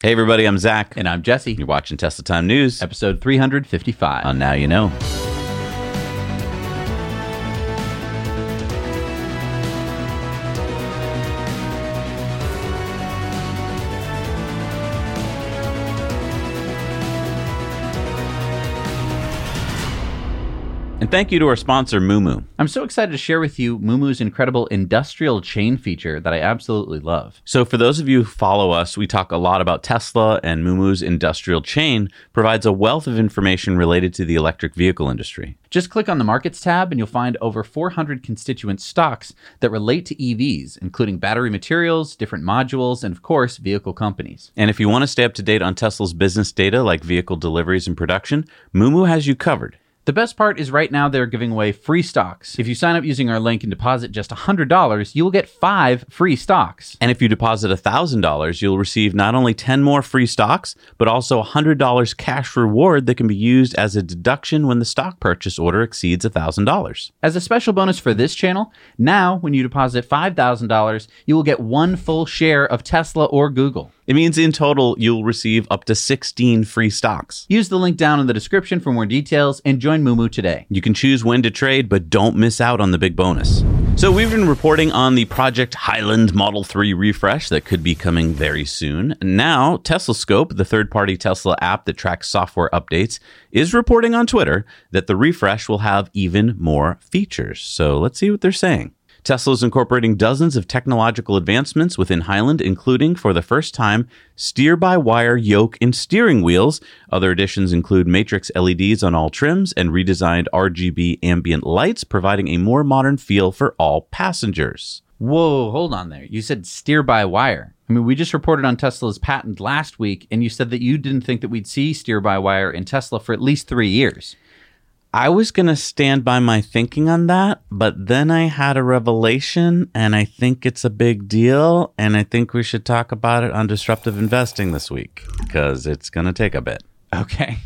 Hey, everybody, I'm Zach. And I'm Jesse. You're watching Tesla Time News. Episode 355. On Now You Know. And thank you to our sponsor, Moomoo. I'm so excited to share with you Moomoo's incredible industrial chain feature that I absolutely love. So, for those of you who follow us, we talk a lot about Tesla, and Moomoo's industrial chain provides a wealth of information related to the electric vehicle industry. Just click on the Markets tab, and you'll find over 400 constituent stocks that relate to EVs, including battery materials, different modules, and of course, vehicle companies. And if you want to stay up to date on Tesla's business data like vehicle deliveries and production, Moomoo has you covered. The best part is right now they're giving away free stocks. If you sign up using our link and deposit just $100, you will get five free stocks. And if you deposit $1,000, you'll receive not only 10 more free stocks, but also $100 cash reward that can be used as a deduction when the stock purchase order exceeds $1,000. As a special bonus for this channel, now when you deposit $5,000, you will get one full share of Tesla or Google. It means in total, you'll receive up to 16 free stocks. Use the link down in the description for more details and join Moomoo today. You can choose when to trade, but don't miss out on the big bonus. So, we've been reporting on the Project Highland Model 3 refresh that could be coming very soon. Now, TeslaScope, the third party Tesla app that tracks software updates, is reporting on Twitter that the refresh will have even more features. So, let's see what they're saying. Tesla is incorporating dozens of technological advancements within Highland, including, for the first time, steer by wire yoke and steering wheels. Other additions include matrix LEDs on all trims and redesigned RGB ambient lights, providing a more modern feel for all passengers. Whoa, hold on there. You said steer by wire. I mean, we just reported on Tesla's patent last week, and you said that you didn't think that we'd see steer by wire in Tesla for at least three years. I was going to stand by my thinking on that, but then I had a revelation and I think it's a big deal. And I think we should talk about it on disruptive investing this week because it's going to take a bit. Okay.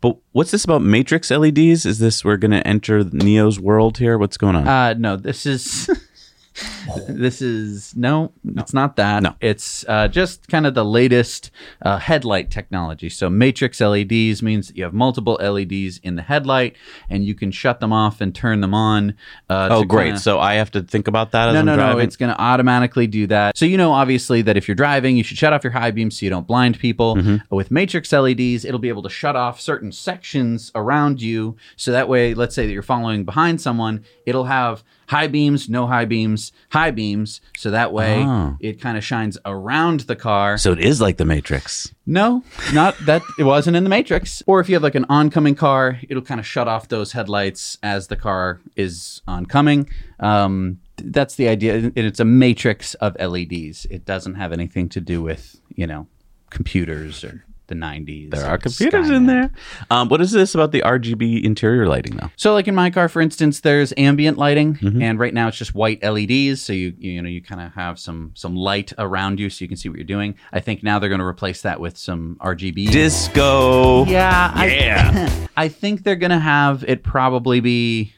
But what's this about matrix LEDs? Is this we're going to enter Neo's world here? What's going on? Uh, no, this is. this is no, no, it's not that. No. It's uh, just kind of the latest uh, headlight technology. So matrix LEDs means that you have multiple LEDs in the headlight, and you can shut them off and turn them on. Uh, oh, great! Kinda... So I have to think about that. As no, I'm no, driving? no. It's going to automatically do that. So you know, obviously, that if you're driving, you should shut off your high beams so you don't blind people. Mm-hmm. With matrix LEDs, it'll be able to shut off certain sections around you, so that way, let's say that you're following behind someone, it'll have high beams, no high beams, high beams. So that way Oh. it kind of shines around the car. So it is like the Matrix. No, not that it wasn't in the Matrix. Or if you have like an oncoming car, it'll kind of shut off those headlights as the car is oncoming. Um, that's the idea. And it's a matrix of LEDs. It doesn't have anything to do with, you know, computers or the 90s. There are computers in there. Um, what is this about the RGB interior lighting, though? So, like in my car, for instance, there's ambient lighting, Mm-hmm. and right now it's just white LEDs. So you you know you kind of have some some light around you, so you can see what you're doing. I think now they're going to replace that with some RGB. Disco. yeah, Yeah. I, I think they're going to have it probably be,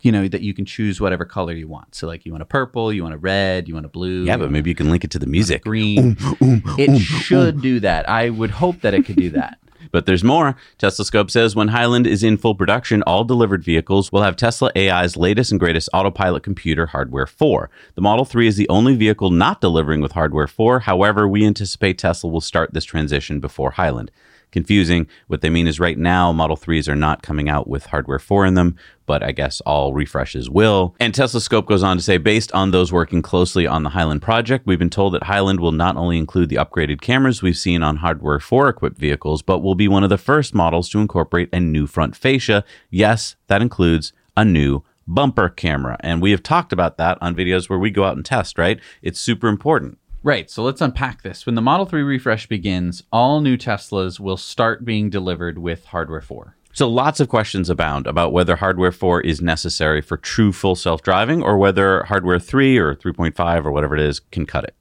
you know, that you can choose whatever color you want. So like you want a purple, you want a red, you want a blue. Yeah, but maybe you can link it to the music. green. it should do that. I would hope that it could do that. But there's more. Tesla Scope says when Highland is in full production, all delivered vehicles will have Tesla AI's latest and greatest autopilot computer, Hardware 4. The Model 3 is the only vehicle not delivering with Hardware 4. However, we anticipate Tesla will start this transition before Highland confusing. What they mean is right now, Model 3s are not coming out with hardware 4 in them, but I guess all refreshes will. And Tesla Scope goes on to say, based on those working closely on the Highland project, we've been told that Highland will not only include the upgraded cameras we've seen on hardware 4 equipped vehicles, but will be one of the first models to incorporate a new front fascia. Yes, that includes a new bumper camera. And we have talked about that on videos where we go out and test, right? It's super important. Right. So let's unpack this. When the Model 3 refresh begins, all new Teslas will start being delivered with hardware 4. So lots of questions abound about whether hardware 4 is necessary for true full self-driving or whether hardware 3 or 3.5 or whatever it is can cut it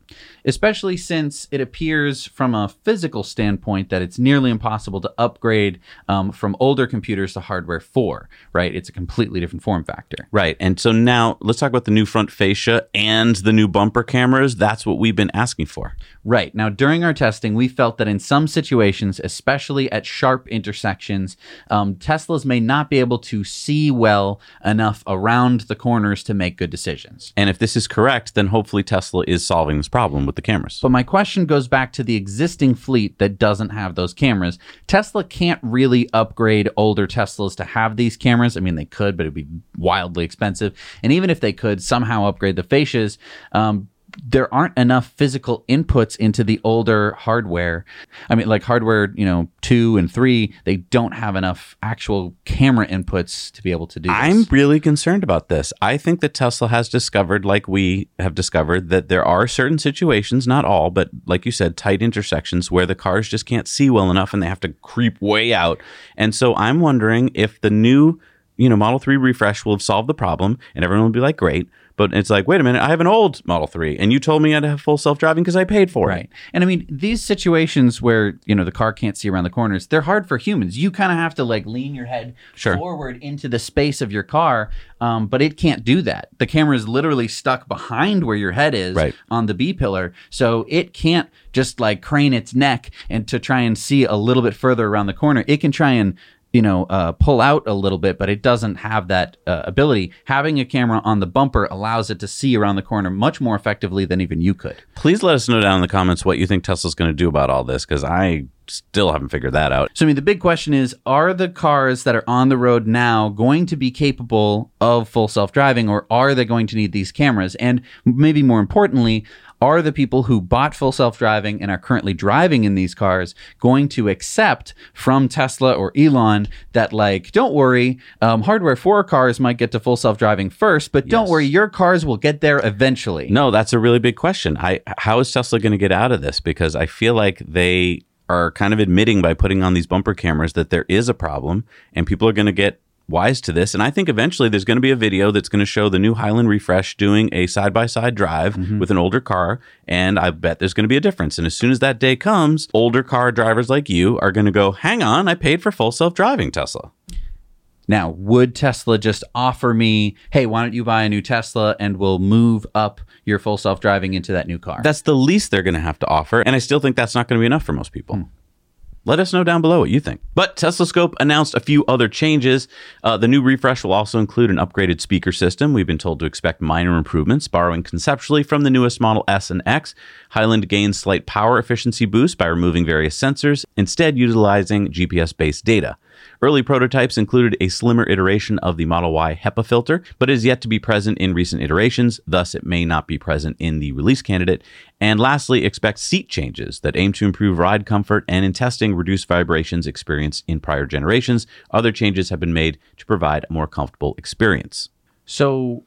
especially since it appears from a physical standpoint that it's nearly impossible to upgrade um, from older computers to hardware 4, right? It's a completely different form factor. Right. And so now let's talk about the new front fascia and the new bumper cameras. That's what we've been asking for. Right. Now, during our testing, we felt that in some situations, especially at sharp intersections, um, Teslas may not be able to see well enough around the corners to make good decisions. And if this is correct, then hopefully Tesla is solving this problem with the cameras. But my question goes back to the existing fleet that doesn't have those cameras. Tesla can't really upgrade older Teslas to have these cameras. I mean, they could, but it'd be wildly expensive. And even if they could somehow upgrade the fascias, um, there aren't enough physical inputs into the older hardware. I mean, like hardware, you know, two and three, they don't have enough actual camera inputs to be able to do this. I'm really concerned about this. I think that Tesla has discovered, like we have discovered, that there are certain situations, not all, but like you said, tight intersections where the cars just can't see well enough and they have to creep way out. And so I'm wondering if the new, you know, Model 3 refresh will have solved the problem and everyone will be like, great but it's like, wait a minute, I have an old Model 3 and you told me I'd have full self driving because I paid for right. it. And I mean, these situations where, you know, the car can't see around the corners, they're hard for humans. You kind of have to like lean your head Sure. forward into the space of your car, um, but it can't do that. The camera is literally stuck behind where your head is Right. on the B pillar. So it can't just like crane its neck and to try and see a little bit further around the corner. It can try and you know, uh, pull out a little bit, but it doesn't have that uh, ability. Having a camera on the bumper allows it to see around the corner much more effectively than even you could. Please let us know down in the comments what you think Tesla's going to do about all this because I still haven't figured that out. So, I mean, the big question is are the cars that are on the road now going to be capable of full self driving, or are they going to need these cameras? And maybe more importantly, are the people who bought full self driving and are currently driving in these cars going to accept from Tesla or Elon that, like, don't worry, um, hardware 4 cars might get to full self driving first, but don't worry, your cars will get there eventually? No, that's a really big question. I how is Tesla going to get out of this? Because I feel like they are kind of admitting by putting on these bumper cameras that there is a problem, and people are going to get wise to this. And I think eventually there's going to be a video that's going to show the new Highland Refresh doing a side by side drive mm-hmm. with an older car, and I bet there's going to be a difference. And as soon as that day comes, older car drivers like you are going to go, "Hang on, I paid for full self driving, Tesla." Now, would Tesla just offer me, hey, why don't you buy a new Tesla and we'll move up your full self driving into that new car? That's the least they're going to have to offer. And I still think that's not going to be enough for most people. Let us know down below what you think. But Tesla Scope announced a few other changes. Uh, the new refresh will also include an upgraded speaker system. We've been told to expect minor improvements, borrowing conceptually from the newest Model S and X. Highland gains slight power efficiency boost by removing various sensors, instead utilizing GPS-based data. Early prototypes included a slimmer iteration of the Model Y HEPA filter, but is yet to be present in recent iterations, thus, it may not be present in the release candidate. And lastly, expect seat changes that aim to improve ride comfort and, in testing, reduce vibrations experienced in prior generations. Other changes have been made to provide a more comfortable experience. so,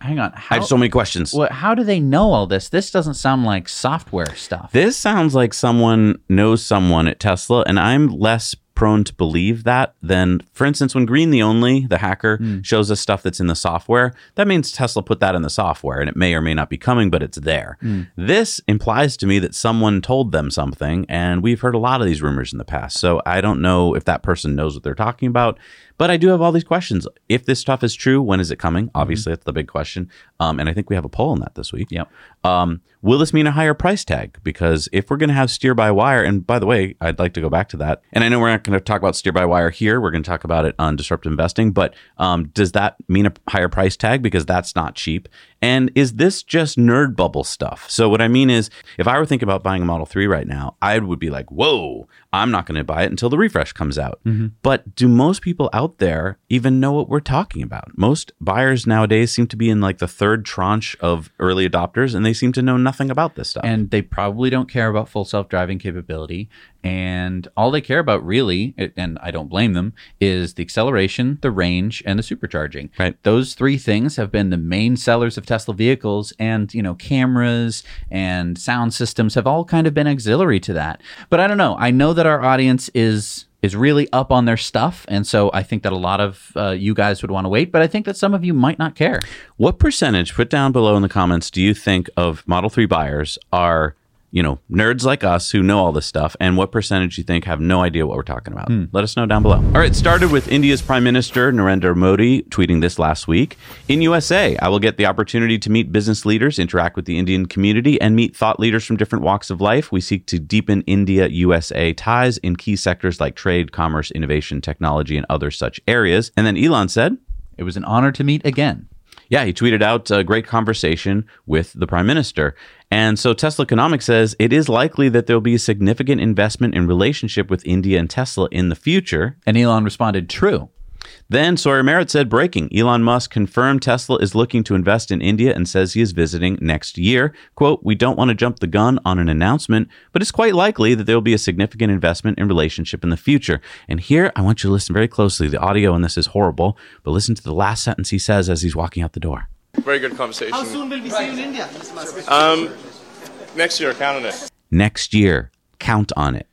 hang on. I have so many questions. what, how do they know all this? This doesn't sound like software stuff. This sounds like someone knows someone at Tesla, and I'm less prone to believe that then, for instance, when Green the Only, the hacker, hmm. shows us stuff that's in the software, that means Tesla put that in the software, and it may or may not be coming, but it's there. Hmm. This implies to me that someone told them something, and we've heard a lot of these rumors in the past. So I don't know if that person knows what they're talking about. But I do have all these questions. If this stuff is true, when is it coming? Obviously, that's the big question. Um, and I think we have a poll on that this week. Yep. Um, will this mean a higher price tag? Because if we're going to have steer by wire, and by the way, I'd like to go back to that. And I know we're not going to talk about steer by wire here. We're going to talk about it on disruptive investing. But um, does that mean a higher price tag? Because that's not cheap. And is this just nerd bubble stuff? So what I mean is, if I were thinking about buying a Model 3 right now, I would be like, whoa, I'm not going to buy it until the refresh comes out. Mm-hmm. But do most people out there even know what we're talking about? Most buyers nowadays seem to be in like the third tranche of early adopters, and they seem to know nothing about this stuff. and they probably don't care about full self-driving capability and all they care about really and i don't blame them is the acceleration the range and the supercharging. Right. those three things have been the main sellers of tesla vehicles and you know cameras and sound systems have all kind of been auxiliary to that. But i don't know. I know that our audience is is really up on their stuff and so i think that a lot of uh, you guys would want to wait but i think that some of you might not care. What percentage, put down below in the comments, do you think of Model 3 buyers are, you know, nerds like us who know all this stuff? And what percentage you think have no idea what we're talking about? Hmm. Let us know down below. All right, started with India's Prime Minister Narendra Modi tweeting this last week. In USA, I will get the opportunity to meet business leaders, interact with the Indian community, and meet thought leaders from different walks of life. We seek to deepen India USA ties in key sectors like trade, commerce, innovation, technology, and other such areas. And then Elon said, it was an honor to meet again yeah, he tweeted out a great conversation with the prime minister. And so Tesla Economics says it is likely that there will be a significant investment in relationship with India and Tesla in the future. and elon responded true Then Sawyer Merritt said breaking. Elon Musk confirmed Tesla is looking to invest in India and says he is visiting next year. Quote, we don't want to jump the gun on an announcement, but it's quite likely that there will be a significant investment in relationship in the future. And here I want you to listen very closely. The audio on this is horrible, but listen to the last sentence he says as he's walking out the door. Very good conversation. How soon will we see you in India, Mr. Musk? Um, next year, count on it. Next year, count on it.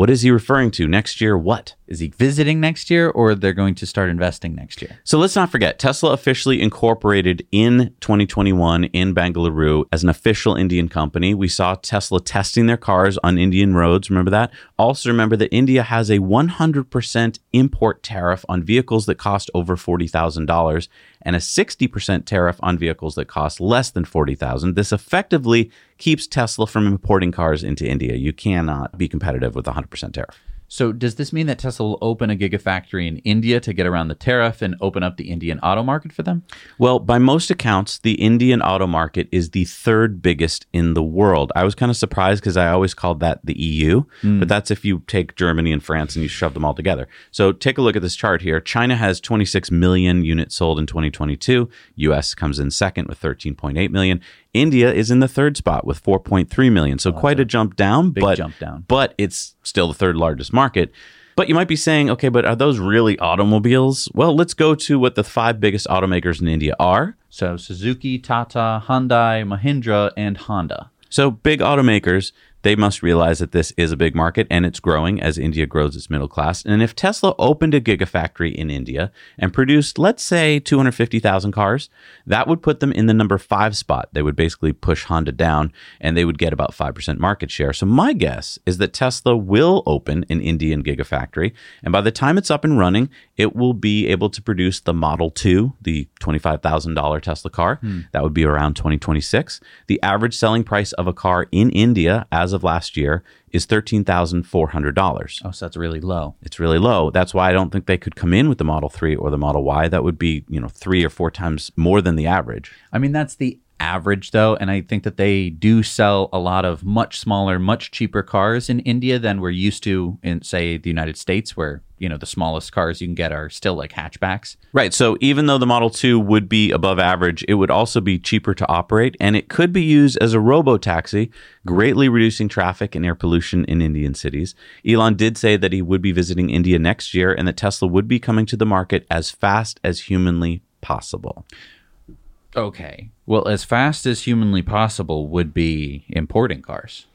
What is he referring to? Next year, what? Is he visiting next year or they're going to start investing next year? So let's not forget, Tesla officially incorporated in 2021 in Bangalore as an official Indian company. We saw Tesla testing their cars on Indian roads. Remember that? Also, remember that India has a 100% import tariff on vehicles that cost over $40,000 and a 60% tariff on vehicles that cost less than 40,000. This effectively keeps Tesla from importing cars into India. You cannot be competitive with a 100% tariff. So does this mean that Tesla will open a gigafactory in India to get around the tariff and open up the Indian auto market for them? Well, by most accounts, the Indian auto market is the third biggest in the world. I was kind of surprised because I always called that the EU, hmm. but that's if you take Germany and France and you shove them all together. So take a look at this chart here. China has 26 million units sold in 2022. US comes in second with 13.8 million. India is in the third spot with 4.3 million. So oh, quite a jump down, big but jump down. but it's still the third largest market. But you might be saying, okay, but are those really automobiles? Well, let's go to what the five biggest automakers in India are. So Suzuki, Tata, Hyundai, Mahindra, and Honda. So big automakers, they must realize that this is a big market and it's growing as India grows its middle class. And if Tesla opened a gigafactory in India and produced, let's say, 250,000 cars, that would put them in the number five spot. They would basically push Honda down and they would get about 5% market share. So my guess is that Tesla will open an Indian gigafactory. And by the time it's up and running, it will be able to produce the Model 2, the $25,000 Tesla car. Hmm. That would be around 2026. The average selling price of a car in India as of last year is $13,400. Oh, so that's really low. It's really low. That's why I don't think they could come in with the Model 3 or the Model Y. That would be, you know, 3 or 4 times more than the average. I mean, that's the average though, and I think that they do sell a lot of much smaller, much cheaper cars in India than we're used to in, say, the United States, where you know the smallest cars you can get are still like hatchbacks. Right. So even though the Model 2 would be above average, it would also be cheaper to operate and it could be used as a robo taxi, greatly reducing traffic and air pollution in Indian cities. Elon did say that he would be visiting India next year and that Tesla would be coming to the market as fast as humanly possible. Okay. Well, as fast as humanly possible would be importing cars.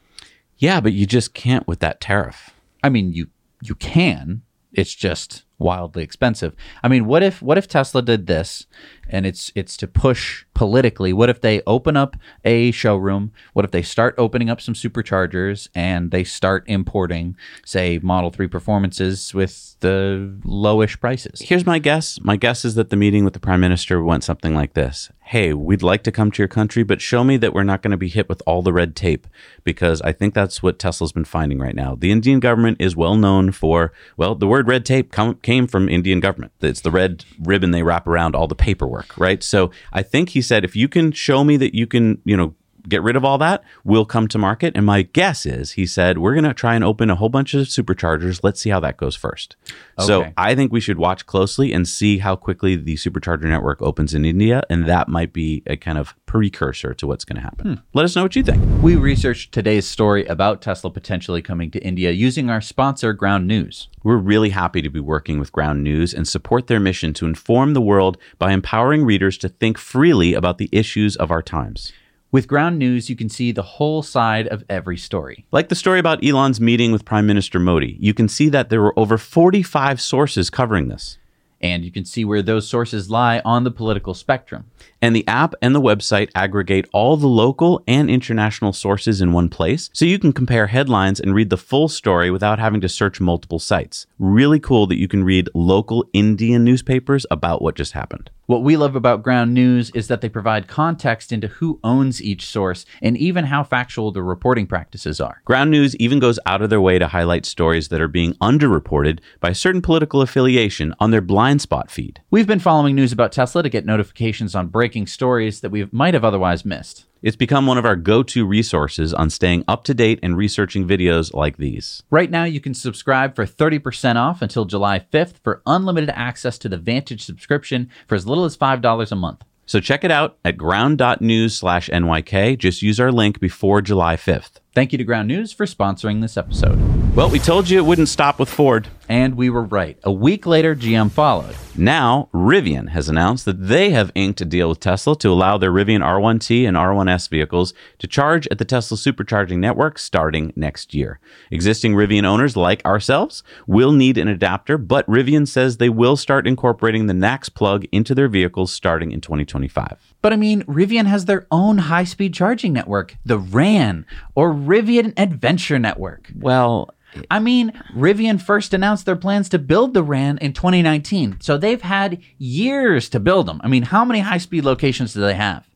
Yeah, but you just can't with that tariff. I mean, you you can. It's just wildly expensive. I mean, what if what if Tesla did this and it's it's to push politically. What if they open up a showroom? What if they start opening up some superchargers and they start importing, say, Model Three performances with the lowish prices? Here's my guess. My guess is that the meeting with the prime minister went something like this Hey, we'd like to come to your country, but show me that we're not going to be hit with all the red tape, because I think that's what Tesla's been finding right now. The Indian government is well known for, well, the word red tape com- came from Indian government. It's the red ribbon they wrap around all the paperwork, right? So I think he said, if you can show me that you can, you know, get rid of all that, we'll come to market. And my guess is he said, we're going to try and open a whole bunch of superchargers. Let's see how that goes first. So I think we should watch closely and see how quickly the supercharger network opens in India. And that might be a kind of precursor to what's going to happen. Hmm. Let us know what you think. We researched today's story about Tesla potentially coming to India using our sponsor, Ground News. We're really happy to be working with Ground News and support their mission to inform the world by empowering readers to think freely about the issues of our times. With Ground News, you can see the whole side of every story. Like the story about Elon's meeting with Prime Minister Modi, you can see that there were over 45 sources covering this. And you can see where those sources lie on the political spectrum. And the app and the website aggregate all the local and international sources in one place, so you can compare headlines and read the full story without having to search multiple sites. Really cool that you can read local Indian newspapers about what just happened. What we love about Ground News is that they provide context into who owns each source and even how factual the reporting practices are. Ground News even goes out of their way to highlight stories that are being underreported by a certain political affiliation on their blind spot feed. We've been following news about Tesla to get notifications on breaking stories that we might have otherwise missed. It's become one of our go to resources on staying up to date and researching videos like these. Right now, you can subscribe for 30% off until July 5th for unlimited access to the Vantage subscription for as little as $5 a month. So check it out at ground.news slash NYK. Just use our link before July 5th. Thank you to Ground News for sponsoring this episode. Well, we told you it wouldn't stop with Ford. And we were right. A week later, GM followed. Now, Rivian has announced that they have inked a deal with Tesla to allow their Rivian R1T and R1S vehicles to charge at the Tesla supercharging network starting next year. Existing Rivian owners like ourselves will need an adapter, but Rivian says they will start incorporating the NACS plug into their vehicles starting in 2025. But I mean, Rivian has their own high speed charging network, the RAN, or Rivian Adventure Network. Well, I mean, Rivian first announced their plans to build the RAN in 2019. So they've had years to build them. I mean, how many high speed locations do they have?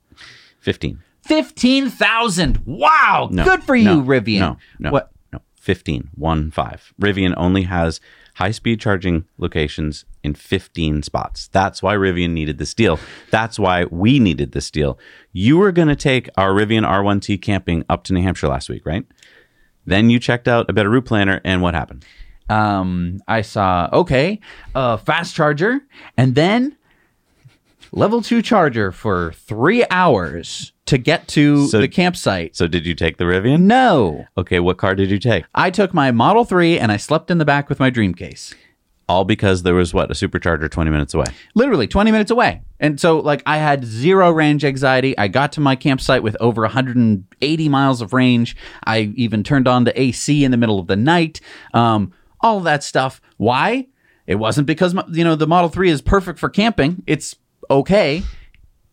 15. 15,000. Wow. No, Good for you, no, Rivian. No, no, What? no. 15, 1 5. Rivian only has high speed charging locations in 15 spots. That's why Rivian needed this deal. That's why we needed this deal. You were going to take our Rivian R1T camping up to New Hampshire last week, right? Then you checked out a better route planner, and what happened? Um, I saw, okay, uh, fast charger, and then level two charger for three hours to get to So- the campsite. So, did you take the Rivian? No. Okay, what car did you take? I took my Model 3 and I slept in the back with my Dreamcase. All because there was what, a supercharger 20 minutes away. Literally 20 minutes away. And so, like, I had zero range anxiety. I got to my campsite with over 180 miles of range. I even turned on the AC in the middle of the night. Um, all that stuff. Why? It wasn't because, you know, the Model 3 is perfect for camping. It's okay.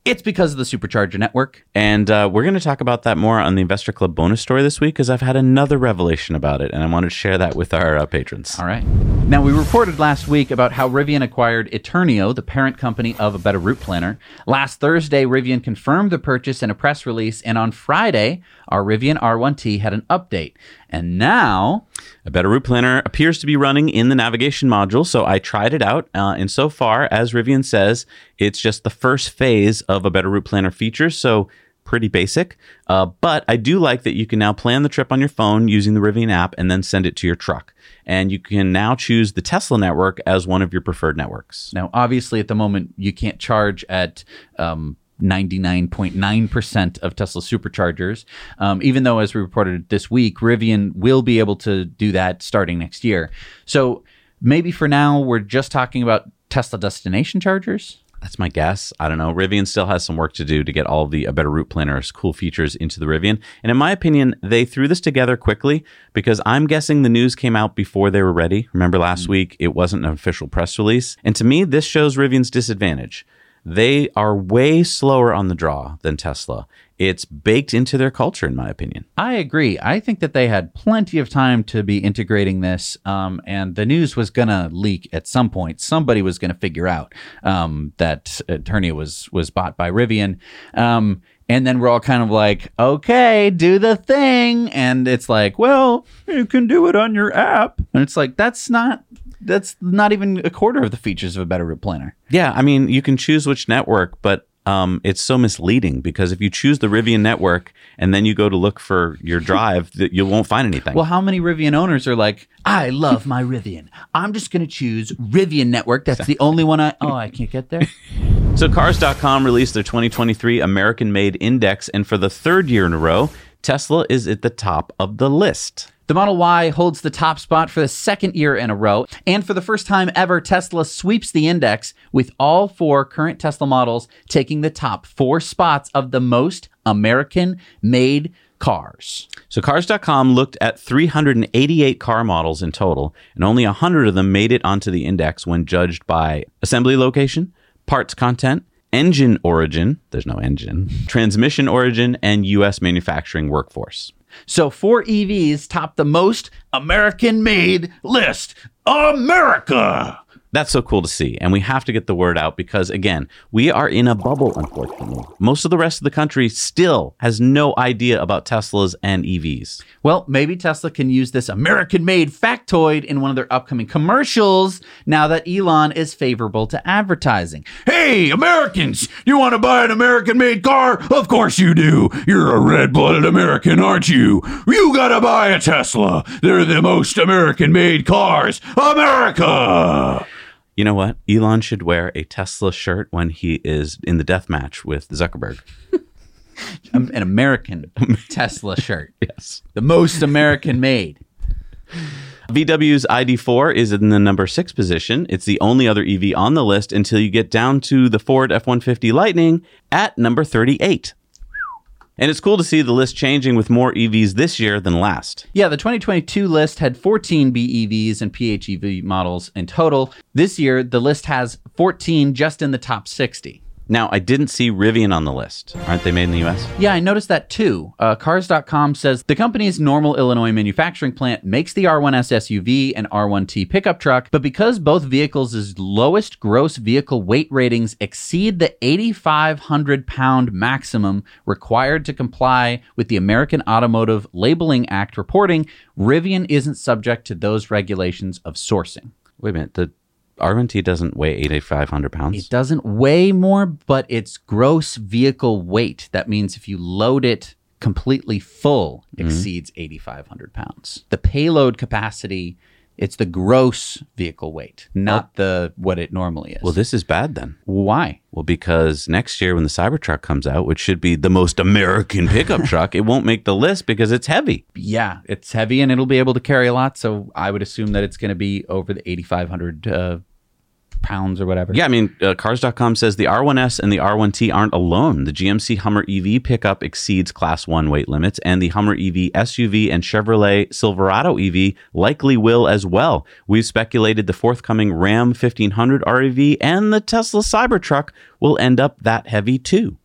It's because of the supercharger network. And uh, we're going to talk about that more on the Investor Club bonus story this week because I've had another revelation about it, and I wanted to share that with our uh, patrons. All right. Now, we reported last week about how Rivian acquired Iternio, the parent company of A Better Route Planner. Last Thursday, Rivian confirmed the purchase in a press release, and on Friday, our Rivian R1T had an update. And now, A Better Route Planner appears to be running in the navigation module, so I tried it out. Uh, and so far, as Rivian says, it's just the first phase of A Better Route Planner feature. so pretty basic. Uh, but I do like that you can now plan the trip on your phone using the Rivian app and then send it to your truck. And you can now choose the Tesla network as one of your preferred networks. now obviously at the moment, you can't charge at um, 99.9% of Tesla superchargers. Um, even though, as we reported this week, Rivian will be able to do that starting next year. So maybe for now, we're just talking about Tesla destination chargers. That's my guess. I don't know. Rivian still has some work to do to get all the A Better Route Planner's cool features into the Rivian. And in my opinion, they threw this together quickly because I'm guessing the news came out before they were ready. Remember last mm. week, it wasn't an official press release. And to me, this shows Rivian's disadvantage. They are way slower on the draw than Tesla. It's baked into their culture, in my opinion. I agree. I think that they had plenty of time to be integrating this, um, and the news was going to leak at some point. Somebody was going to figure out um, that Iternio was was bought by Rivian. Um, and then we're all kind of like, okay, do the thing. And it's like, well, you can do it on your app. And it's like, that's not that's not even a quarter of the features of a better route planner. Yeah, I mean, you can choose which network, but um, it's so misleading because if you choose the Rivian network and then you go to look for your drive, that you won't find anything. Well, how many Rivian owners are like, I love my Rivian. I'm just going to choose Rivian network. That's the only one I. Oh, I can't get there. So Cars.com released their 2023 American Made Index, and for the third year in a row, Tesla is at the top of the list. The Model Y holds the top spot for the second year in a row, and for the first time ever, Tesla sweeps the index with all four current Tesla models taking the top four spots of the most American made cars. So Cars.com looked at 388 car models in total, and only 100 of them made it onto the index when judged by assembly location, parts content, engine origin, there's no engine, transmission origin, and US manufacturing workforce. So four EVs top the most American made list. America! That's so cool to see. And we have to get the word out because, again, we are in a bubble, unfortunately. Most of the rest of the country still has no idea about Teslas and EVs. Well, maybe Tesla can use this American made factoid in one of their upcoming commercials now that Elon is favorable to advertising. Hey, Americans, you want to buy an American made car? Of course you do. You're a red blooded American, aren't you? You gotta buy a Tesla. They're the most American made cars. America! You know what? Elon should wear a Tesla shirt when he is in the death match with Zuckerberg. Um, An American Tesla shirt. Yes. The most American made. VW's ID4 is in the number six position. It's the only other EV on the list until you get down to the Ford F 150 Lightning at number 38. And it's cool to see the list changing with more EVs this year than last. Yeah, the 2022 list had 14 BEVs and PHEV models in total. This year, the list has 14 just in the top 60. Now, I didn't see Rivian on the list. Aren't they made in the US? Yeah, I noticed that too. Uh, Cars.com says the company's Normal, Illinois manufacturing plant makes the R1S SUV and R1T pickup truck, but because both vehicles' lowest gross vehicle weight ratings exceed the 8,500 pound maximum required to comply with the American Automotive Labeling Act reporting, Rivian isn't subject to those regulations of sourcing. Wait a minute. The R1T doesn't weigh 8,500 pounds. It doesn't weigh more, but it's gross vehicle weight. That means if you load it completely full, Mm-hmm. exceeds 8,500 pounds. The payload capacity, it's the gross vehicle weight, not the what it normally is. Well, this is bad then. Why? Well, because next year when the Cybertruck comes out, which should be the most American pickup truck, it won't make the list because it's heavy. Yeah, it's heavy and it'll be able to carry a lot. So I would assume that it's going to be over the 8,500 uh, pounds or whatever. Yeah, I mean, uh, Cars.com says the R1S and the R1T aren't alone. The GMC Hummer EV pickup exceeds Class 1 weight limits, and the Hummer EV SUV and Chevrolet Silverado EV likely will as well. We've speculated the forthcoming Ram 1500 REV and the Tesla Cybertruck will end up that heavy too.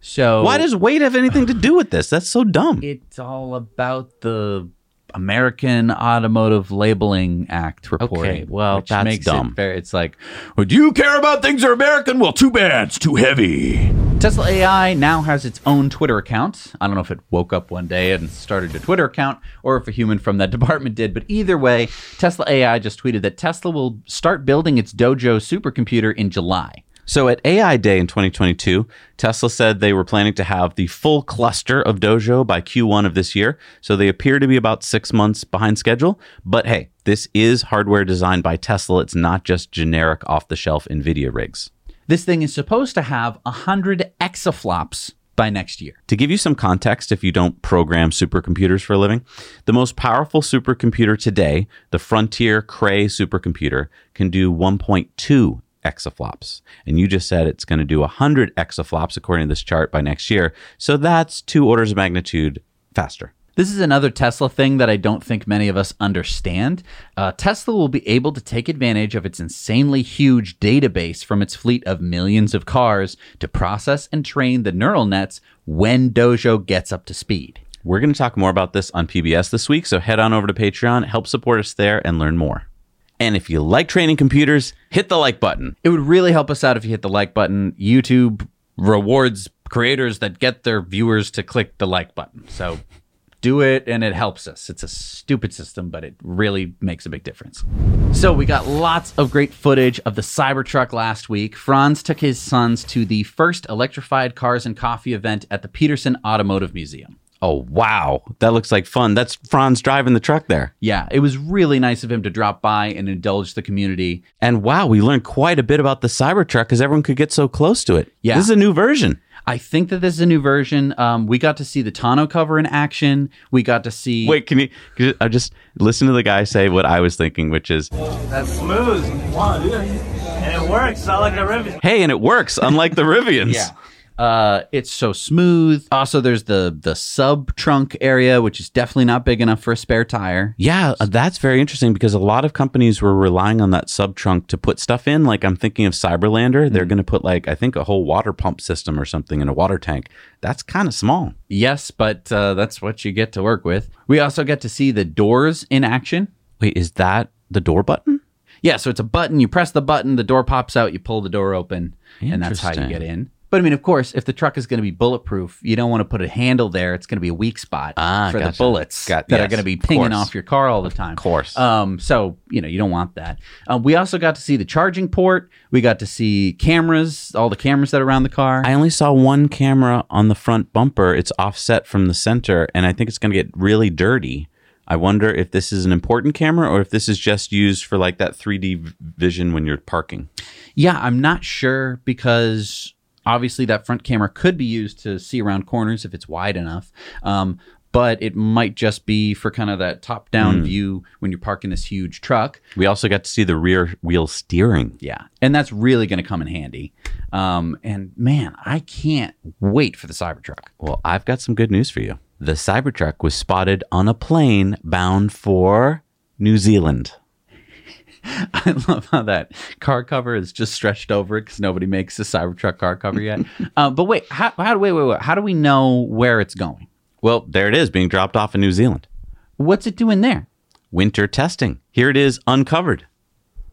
So Why does weight have anything to do with this? That's so dumb. it's all about the American Automotive Labeling Act reporting. Okay, well, which that's makes dumb. It very, it's like, well, do you care about things that are American? Well, too bad. It's too heavy. Tesla AI now has its own Twitter account. I don't know if it woke up one day and started a Twitter account or if a human from that department did, but either way, Tesla AI just tweeted that Tesla will start building its Dojo supercomputer in July. So at AI Day in 2022, Tesla said they were planning to have the full cluster of Dojo by Q1 of this year. So they appear to be about six months behind schedule. But hey, this is hardware designed by Tesla. It's not just generic off the shelf NVIDIA rigs. This thing is supposed to have 100 exaflops by next year. To give you some context, if you don't program supercomputers for a living, the most powerful supercomputer today, the Frontier Cray supercomputer, can do 1.2 exaflops. And you just said it's going to do 100 exaflops according to this chart by next year. So that's two orders of magnitude faster. This is another Tesla thing that I don't think many of us understand. Uh, Tesla will be able to take advantage of its insanely huge database from its fleet of millions of cars to process and train the neural nets when Dojo gets up to speed. We're going to talk more about this on PBS this week, so head on over to Patreon, help support us there, and learn more. And if you like training computers, hit the like button. It would really help us out if you hit the like button. YouTube rewards creators that get their viewers to click the like button. So do it and it helps us. It's a stupid system, but it really makes a big difference. So we got lots of great footage of the Cybertruck last week. Franz took his sons to the first electrified cars and coffee event at the Peterson Automotive Museum. Oh, wow. That looks like fun. That's Franz driving the truck there. Yeah, it was really nice of him to drop by and indulge the community. And wow, we learned quite a bit about the Cybertruck because everyone could get so close to it. Yeah. This is a new version. I think that this is a new version. Um, we got to see the tonneau cover in action. We got to see. Wait, can you, I just listen to the guy say what I was thinking, which is, That's smooth. Wow, dude. And it works. I like the Rivian. hey, and it works, unlike the Rivians. Yeah. Uh, it's so smooth. Also, there's the the sub trunk area, which is definitely not big enough for a spare tire. Yeah, uh, that's very interesting because a lot of companies were relying on that sub trunk to put stuff in. Like I'm thinking of CyberLandr, they're going to put like I think a whole water pump system or something in a water tank. That's kind of small. Yes, but uh, that's what you get to work with. We also get to see the doors in action. Wait, is that the door button? Yeah, so it's a button. You press the button, the door pops out. You pull the door open, and that's how you get in. But I mean, of course, if the truck is going to be bulletproof, you don't want to put a handle there. It's going to be a weak spot Ah, for the bullets Got- that are going to be pinging course. off your car all the time. Of course. Um, so you know you don't want that. Um, we also got to see the charging port. We got to see cameras, all the cameras that are around the car. I only saw one camera on the front bumper. It's offset from the center, and I think it's going to get really dirty. I wonder if this is an important camera or if this is just used for like that 3D vision when you're parking. Yeah, I'm not sure because obviously that front camera could be used to see around corners if it's wide enough. Um, but it might just be for kind of that top down view when you're parking this huge truck. We also got to see the rear wheel steering. Yeah. And that's really going to come in handy. Um, and man, I can't wait for the Cybertruck. Well, I've got some good news for you. The Cybertruck was spotted on a plane bound for New Zealand. I love how that car cover is just stretched over it because nobody makes a Cybertruck car cover yet. uh, but wait, how, how, wait, wait, wait. How do we know where it's going? Well, there it is, being dropped off in New Zealand. What's it doing there? Winter testing. Here it is, uncovered.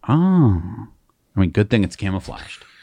Oh. I mean, good thing it's camouflaged.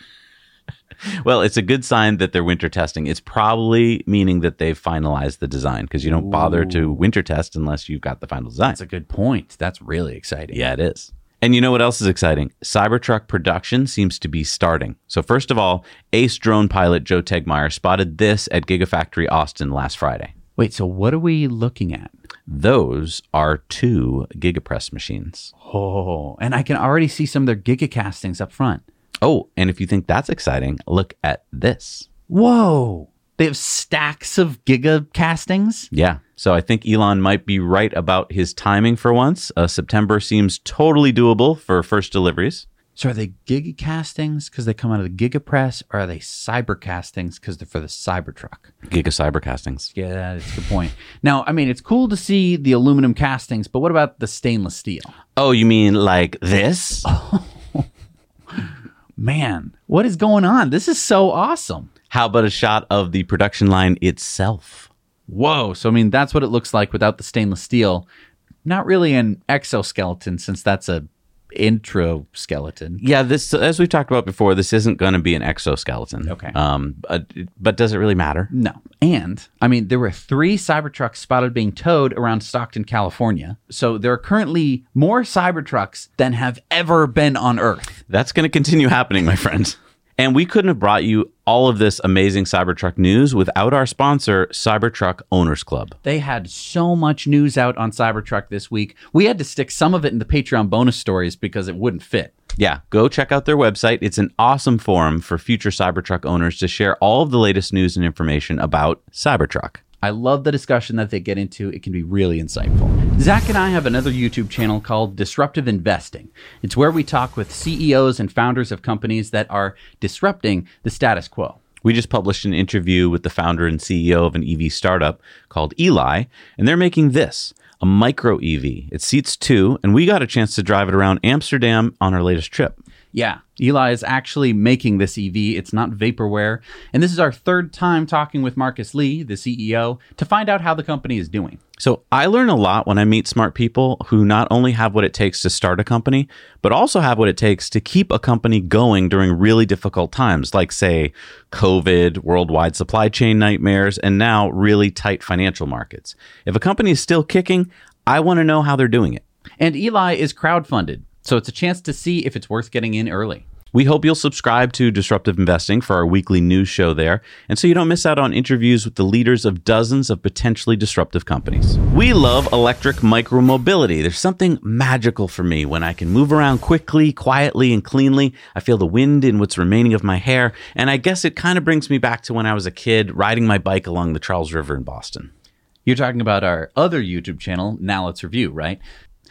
Well, it's a good sign that they're winter testing. It's probably meaning that they've finalized the design because you don't bother to winter test unless you've got the final design. That's a good point. That's really exciting. Yeah, it is. And you know what else is exciting? Cybertruck production seems to be starting. So, first of all, ace drone pilot Joe Tegtmeyer spotted this at Gigafactory Austin last Friday. Wait, so what are we looking at? Those are two Gigapress machines. Oh, and I can already see some of their gigacastings up front. Oh, and if you think that's exciting, look at this. Whoa. They have stacks of giga castings. Yeah. So I think Elon might be right about his timing for once. Uh, September seems totally doable for first deliveries. So are they giga castings because they come out of the gigapress, or are they cyber castings because they're for the Cybertruck? Giga Cybercastings. Yeah, that's a good point. Now, I mean, it's cool to see the aluminum castings, but what about the stainless steel? Oh, you mean like this? Man, what is going on? This is so awesome. How about a shot of the production line itself? Whoa. So, I mean, that's what it looks like without the stainless steel. Not really an exoskeleton, since that's a endoskeleton. Yeah, this as we've talked about before, this isn't going to be an exoskeleton. Okay. Um, but, but does it really matter? No. And, I mean, there were three Cybertrucks spotted being towed around Stockton, California. So, there are currently more Cybertrucks than have ever been on Earth. That's going to continue happening, my friend. And we couldn't have brought you all of this amazing Cybertruck news without our sponsor, Cybertruck Owners Club. They had so much news out on Cybertruck this week. We had to stick some of it in the Patreon bonus stories because it wouldn't fit. Yeah, go check out their website. It's an awesome forum for future Cybertruck owners to share all of the latest news and information about Cybertruck. I love the discussion that they get into. It can be really insightful. Zach and I have another YouTube channel called Disruptive Investing. It's where we talk with CEOs and founders of companies that are disrupting the status quo. We just published an interview with the founder and CEO of an EV startup called Eli, and they're making this a micro EV. It seats two, and we got a chance to drive it around Amsterdam on our latest trip. Yeah, Eli is actually making this EV. It's not vaporware. And this is our third time talking with Marcus Li, the CEO, to find out how the company is doing. So I learn a lot when I meet smart people who not only have what it takes to start a company, but also have what it takes to keep a company going during really difficult times, like, say, COVID, worldwide supply chain nightmares, and now really tight financial markets. If a company is still kicking, I want to know how they're doing it. And Eli is crowdfunded, so it's a chance to see if it's worth getting in early. We hope you'll subscribe to Disruptive Investing for our weekly news show there, and so you don't miss out on interviews with the leaders of dozens of potentially disruptive companies. We love electric micromobility. There's something magical for me when I can move around quickly, quietly, and cleanly. I feel the wind in what's remaining of my hair, and I guess it kind of brings me back to when I was a kid riding my bike along the Charles River in Boston. You're talking about our other YouTube channel, Now Let's Review, right?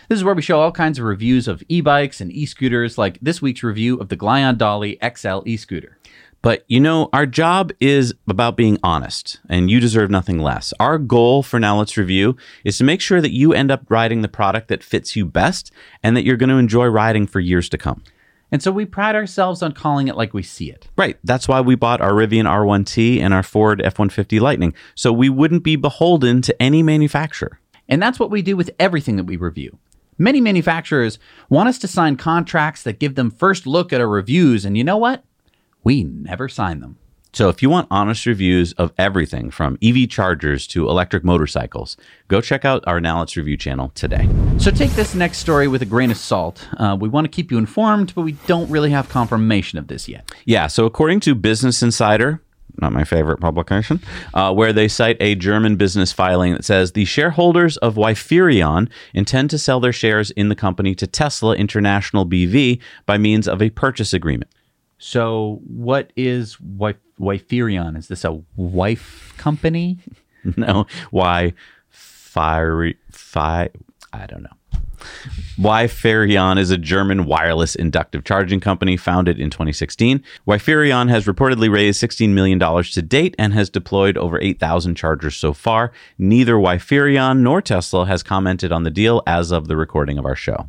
This is where we show all kinds of reviews of e bikes and e scooters, like this week's review of the Glion Dolly XL e scooter. But you know, our job is about being honest, and you deserve nothing less. Our goal for Now Let's Review is to make sure that you end up riding the product that fits you best and that you're going to enjoy riding for years to come. And so we pride ourselves on calling it like we see it. Right. That's why we bought our Rivian R1T and our Ford F 150 Lightning, so we wouldn't be beholden to any manufacturer. And that's what we do with everything that we review. Many manufacturers want us to sign contracts that give them first look at our reviews, and you know what? We never sign them. So if you want honest reviews of everything from EV chargers to electric motorcycles, go check out our Now Let's Review channel today. So take this next story with a grain of salt. Uh, we want to keep you informed, but we don't really have confirmation of this yet. Yeah, so according to Business Insider, not my favorite publication, uh, where they cite a German business filing that says the shareholders of Wiferion intend to sell their shares in the company to Tesla International BV by means of a purchase agreement. So, what is Wife Wiferion? Is this a wife company? no, why fiery fi I don't know. Wiferion is a German wireless inductive charging company founded in 2016. Wiferion has reportedly raised $16 million to date and has deployed over 8,000 chargers so far. Neither Wiferion nor Tesla has commented on the deal as of the recording of our show.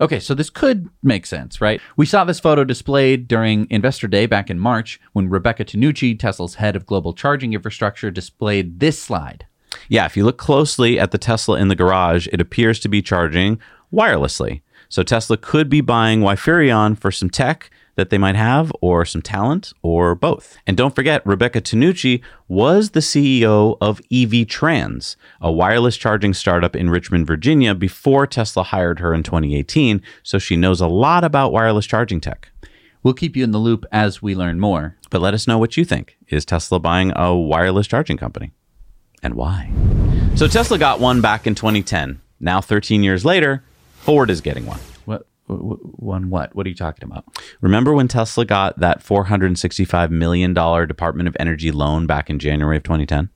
Okay, so this could make sense, right? We saw this photo displayed during Investor Day back in March when Rebecca Tinucci, Tesla's head of global charging infrastructure, displayed this slide. Yeah, if you look closely at the Tesla in the garage, it appears to be charging wirelessly. So Tesla could be buying Wiferion for some tech that they might have, or some talent, or both. And don't forget, Rebecca Tinucci was the CEO of EV Trans, a wireless charging startup in Richmond, Virginia, before Tesla hired her in 2018. So she knows a lot about wireless charging tech. We'll keep you in the loop as we learn more. But let us know what you think. Is Tesla buying a wireless charging company? And why? So Tesla got one back in 2010. Now, 13 years later, Ford is getting one. What? One what? What are you talking about? Remember when Tesla got that $465 million Department of Energy loan back in January of 2010?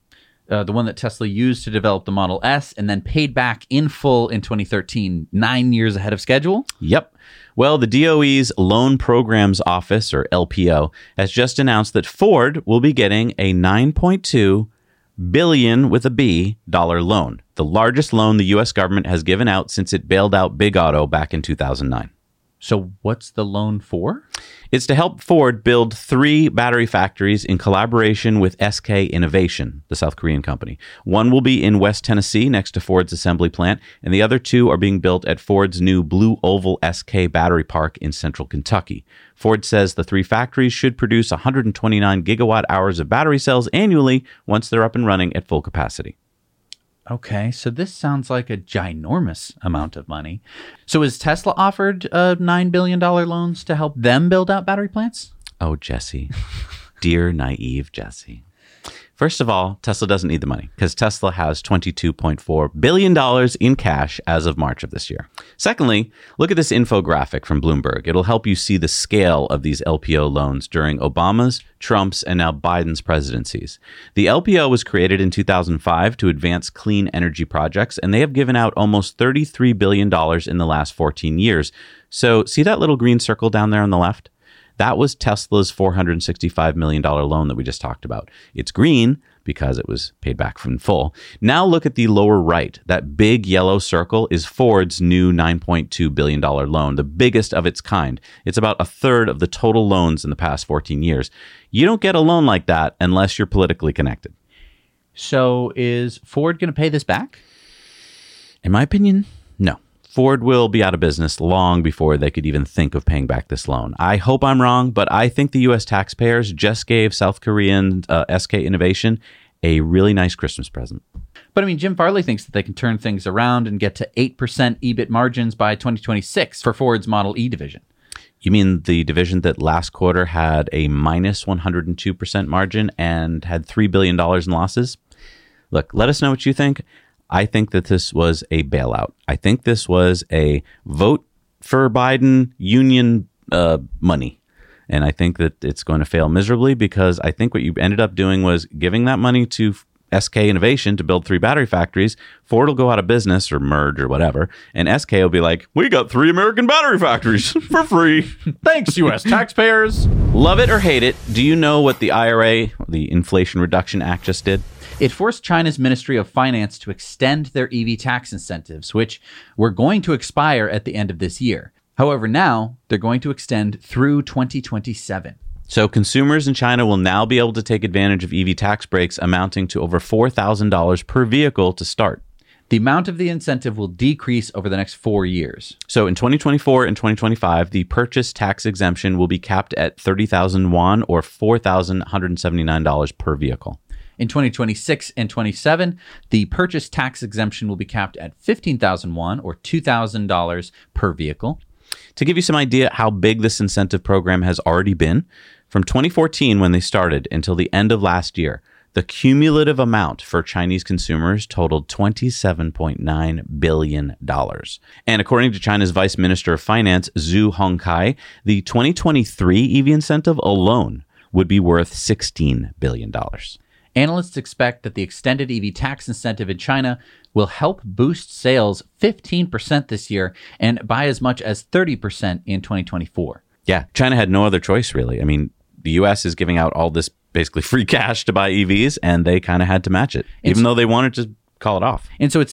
Uh, the one that Tesla used to develop the Model S and then paid back in full in 2013, nine years ahead of schedule? Yep. Well, the DOE's Loan Programs Office, or LPO, has just announced that Ford will be getting a 9.2 billion with a B dollar loan, the largest loan the US government has given out since it bailed out Big Auto back in 2009. So, what's the loan for? It's to help Ford build three battery factories in collaboration with SK Innovation, the South Korean company. One will be in West Tennessee next to Ford's assembly plant, and the other two are being built at Ford's new Blue Oval SK battery park in central Kentucky. Ford says the three factories should produce 129 gigawatt hours of battery cells annually once they're up and running at full capacity. Okay, so this sounds like a ginormous amount of money. So is Tesla offered uh, $9 billion loans to help them build out battery plants? Oh, Jesse. Dear naive Jesse. First of all, Tesla doesn't need the money because Tesla has $22.4 billion in cash as of March of this year. Secondly, look at this infographic from Bloomberg. It'll help you see the scale of these LPO loans during Obama's, Trump's, and now Biden's presidencies. The LPO was created in 2005 to advance clean energy projects, and they have given out almost $33 billion in the last 14 years. So, see that little green circle down there on the left? That was Tesla's $465 million loan that we just talked about. It's green because it was paid back from full. Now look at the lower right. That big yellow circle is Ford's new $9.2 billion loan, the biggest of its kind. It's about a third of the total loans in the past 14 years. You don't get a loan like that unless you're politically connected. So is Ford going to pay this back? In my opinion, no. Ford will be out of business long before they could even think of paying back this loan. I hope I'm wrong, but I think the U.S. taxpayers just gave South Korean uh, SK Innovation a really nice Christmas present. But I mean, Jim Farley thinks that they can turn things around and get to 8% EBIT margins by 2026 for Ford's Model E division. You mean the division that last quarter had a minus 102% margin and had $3 billion in losses? Look, let us know what you think. I think that this was a bailout. I think this was a vote for Biden union uh, money. And I think that it's going to fail miserably because I think what you ended up doing was giving that money to SK Innovation to build three battery factories. Ford will go out of business or merge or whatever. And SK will be like, we got three American battery factories for free. Thanks, U.S. taxpayers. Love it or hate it. Do you know what the IRA, the Inflation Reduction Act, just did? It forced China's Ministry of Finance to extend their EV tax incentives, which were going to expire at the end of this year. However, now they're going to extend through 2027. So consumers in China will now be able to take advantage of EV tax breaks amounting to over $4,000 per vehicle to start. The amount of the incentive will decrease over the next four years. So in 2024 and 2025, the purchase tax exemption will be capped at 30,000 yuan or $4,179 per vehicle. In 2026 and 27, the purchase tax exemption will be capped at 15,000 won or $2,000 per vehicle. To give you some idea how big this incentive program has already been, from 2014 when they started until the end of last year, the cumulative amount for Chinese consumers totaled $27.9 billion. And according to China's Vice Minister of Finance, Zhu Hongkai, the 2023 EV incentive alone would be worth $16 billion. Analysts expect that the extended EV tax incentive in China will help boost sales 15% this year and by as much as 30% in 2024. Yeah, China had no other choice, really. I mean, the US is giving out all this basically free cash to buy EVs, and they kind of had to match it, even though they wanted to call it off. And so it's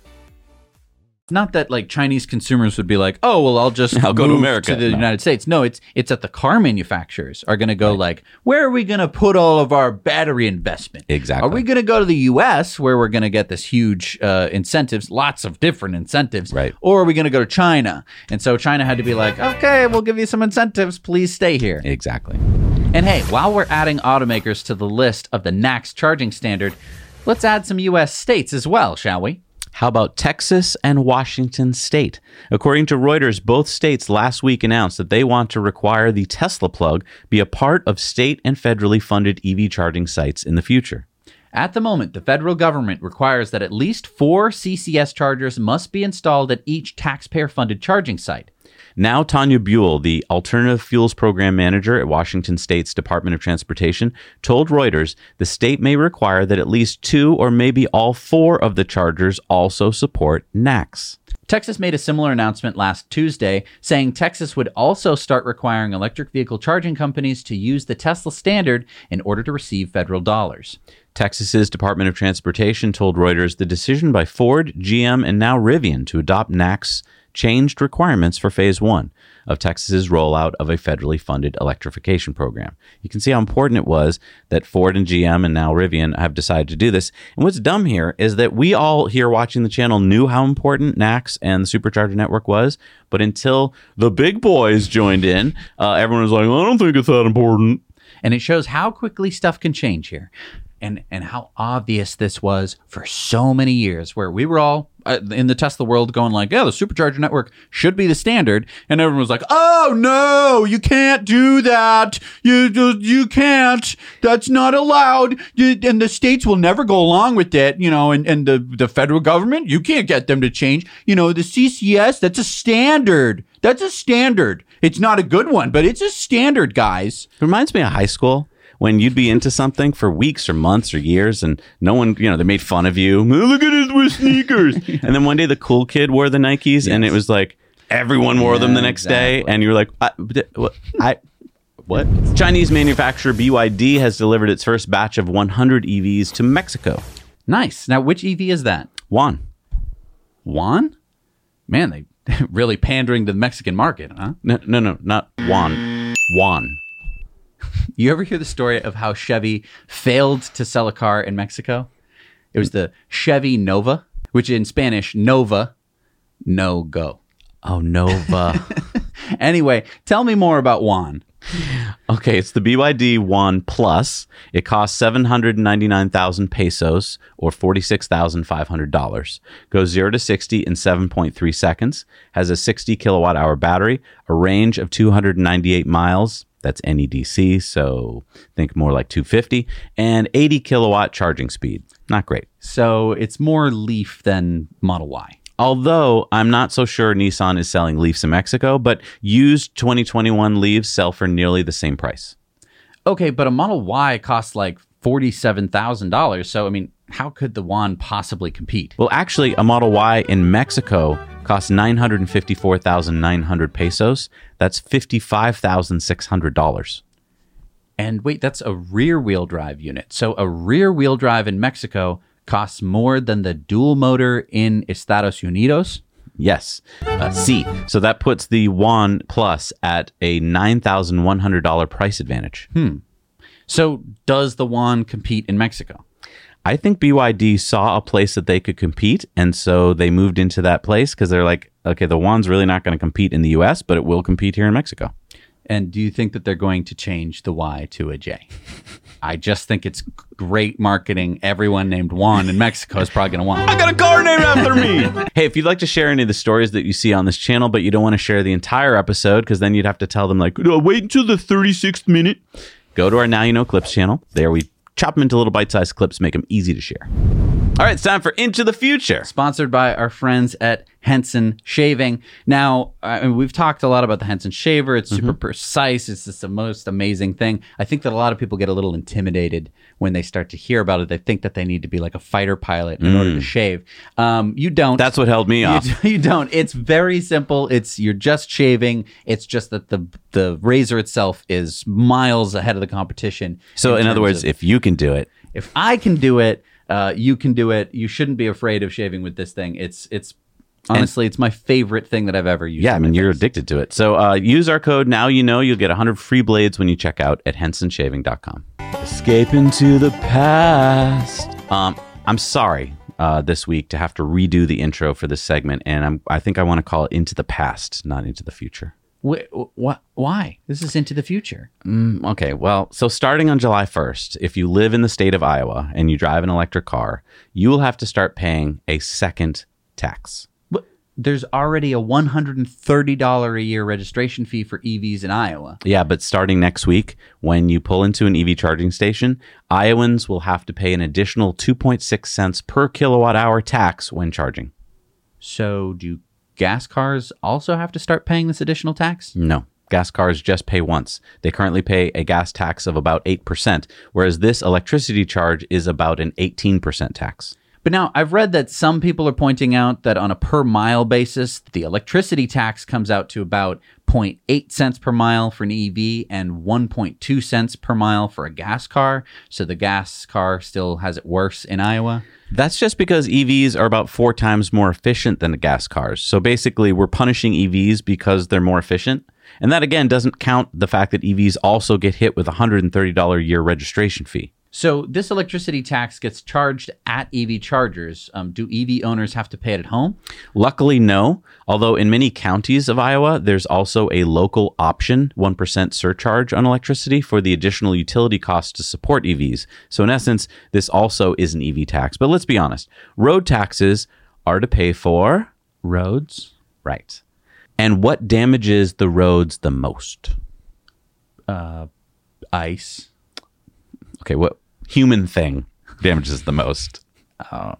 Not that like Chinese consumers would be like, oh well, I'll just I'll go to America." to the No. United States. No, it's it's that the car manufacturers are going to go like, where are we going to put all of our battery investment? Exactly. Are we going to go to the U.S. where we're going to get this huge uh, incentives, lots of different incentives, Right. Or are we going to go to China? And so China had to be like, okay, we'll give you some incentives. Please stay here. Exactly. And hey, while we're adding automakers to the list of the NACS charging standard, let's add some U.S. states as well, shall we? How about Texas and Washington state? According to Reuters, both states last week announced that they want to require the Tesla plug be a part of state and federally funded EV charging sites in the future. At the moment, the federal government requires that at least four CCS chargers must be installed at each taxpayer funded charging site. Now, Tanya Buell, the Alternative Fuels Program Manager at Washington State's Department of Transportation, told Reuters the state may require that at least two or maybe all four of the chargers also support NACS. Texas made a similar announcement last Tuesday, saying Texas would also start requiring electric vehicle charging companies to use the Tesla standard in order to receive federal dollars. Texas's Department of Transportation told Reuters the decision by Ford, GM, and now Rivian to adopt NACS changed requirements for phase one of Texas's rollout of a federally funded electrification program. You can see how important it was that Ford and GM and now Rivian have decided to do this. And what's dumb here is that we all here watching the channel knew how important NACS and the Supercharger network was, but until the big boys joined in, uh, everyone was like, "I don't think it's that important." And it shows how quickly stuff can change here. And and how obvious this was for so many years, where we were all uh, in the Tesla world going like, yeah, the supercharger network should be the standard, and everyone was like, oh no, you can't do that, you you- can't, that's not allowed, You- and the states will never go along with it, you know, and and the the federal government, you can't get them to change, you know, the CCS, that's a standard, that's a standard. It's not a good one, but it's a standard, guys. It reminds me of high school when you'd be into something for weeks or months or years and no one, you know, they made fun of you. "Oh, Look at us with sneakers. and then one day the cool kid wore the Nikes and it was like everyone wore them the Yeah, next day. And you were like, I, what? I, what? Chinese manufacturer BYD has delivered its first batch of 100 EVs to Mexico. Nice. Now, which EV is that? Juan. Juan? Man, they really pandering to the Mexican market, huh? No, no, no, not Juan. Juan. You ever hear the story of how Chevy failed to sell a car in Mexico? It was the Chevy Nova, which in Spanish, Nova, no go. Oh, Nova. Anyway, tell me more about Juan. Okay, it's the BYD One Plus. It costs 799,000 pesos or $46,500. Goes 0 to 60 in 7.3 seconds. Has a 60 kilowatt hour battery, a range of 298 miles. That's NEDC, so think more like 250, and 80 kilowatt charging speed. Not great. So it's more Leaf than Model Y. Although I'm not so sure Nissan is selling Leafs in Mexico, but used 2021 Leafs sell for nearly the same price. Okay, but a Model Y costs like $47,000. So, I mean, how could the Juan possibly compete? Well, actually, a Model Y in Mexico costs 954,900 pesos. That's $55,600. And wait, that's a rear wheel drive unit. So a rear wheel drive in Mexico costs more than the dual motor in Estados Unidos. Yes. Uh, C. So that puts the One Plus at a $9,100 price advantage. Hmm. So does the Juan compete in Mexico? I think BYD saw a place that they could compete, and so they moved into that place because they're like, okay, the One's really not going to compete in the US, but it will compete here in Mexico. And do you think that they're going to change the Y to a J? I just think it's great marketing. Everyone named Juan in Mexico is probably going to want. I got a car named after me. hey, if you'd like to share any of the stories that you see on this channel, but you don't want to share the entire episode because then you'd have to tell them like, no, wait until the 36th minute. Go to our Now You Know Clips channel. There we chop them into little bite-sized clips, make them easy to share. All right, it's time for Into the Future. sponsored by our friends at Henson Shaving. Now, I mean, we've talked a lot about the Henson shaver. It's mm-hmm. super precise. It's just the most amazing thing. I think that a lot of people get a little intimidated when they start to hear about it. They think that they need to be like a fighter pilot in order to shave. Um, you don't. That's what held me you, off. you don't. It's very simple. It's you're just shaving. It's just that the the razor itself is miles ahead of the competition. So, in other words, of- if you can do it, if I can do it, uh, you can do it. You shouldn't be afraid of shaving with this thing. It's it's honestly it's my favorite thing that I've ever used. yeah, I mean, you're face. addicted to it. So, uh, use our code Now You Know. You'll get 100 free blades when you check out at hensonshaving.com. Escape into the past. Um, I'm sorry uh, this week to have to redo the intro for this segment, and I'm, I think I want to call it Into the Past, not Into the Future. Wh- wh- why? This is into the future. Mm, okay, well, so starting on July 1st, if you live in the state of Iowa and you drive an electric car, you will have to start paying a second tax. There's already a $130 a year registration fee for EVs in Iowa. Yeah, but starting next week, when you pull into an EV charging station, Iowans will have to pay an additional 2.6 cents per kilowatt hour tax when charging. So do gas cars also have to start paying this additional tax? No. Gas cars just pay once. They currently pay a gas tax of about 8%, whereas this electricity charge is about an 18% tax. But now I've read that some people are pointing out that on a per mile basis, the electricity tax comes out to about 0.8 cents per mile for an EV and 1.2 cents per mile for a gas car. So the gas car still has it worse in Iowa. That's just because EVs are about four times more efficient than the gas cars. So basically, we're punishing EVs because they're more efficient. And that again doesn't count the fact that EVs also get hit with a $130 a year registration fee. So this electricity tax gets charged at EV chargers. Um, do EV owners have to pay it at home? Luckily, no. Although in many counties of Iowa, there's also a local option 1% surcharge on electricity for the additional utility costs to support EVs. So, in essence, this also is an EV tax. But let's be honest road taxes are to pay for Roads. Right. And what damages the roads the most? Ice. Okay, what human thing damages the most? Oh,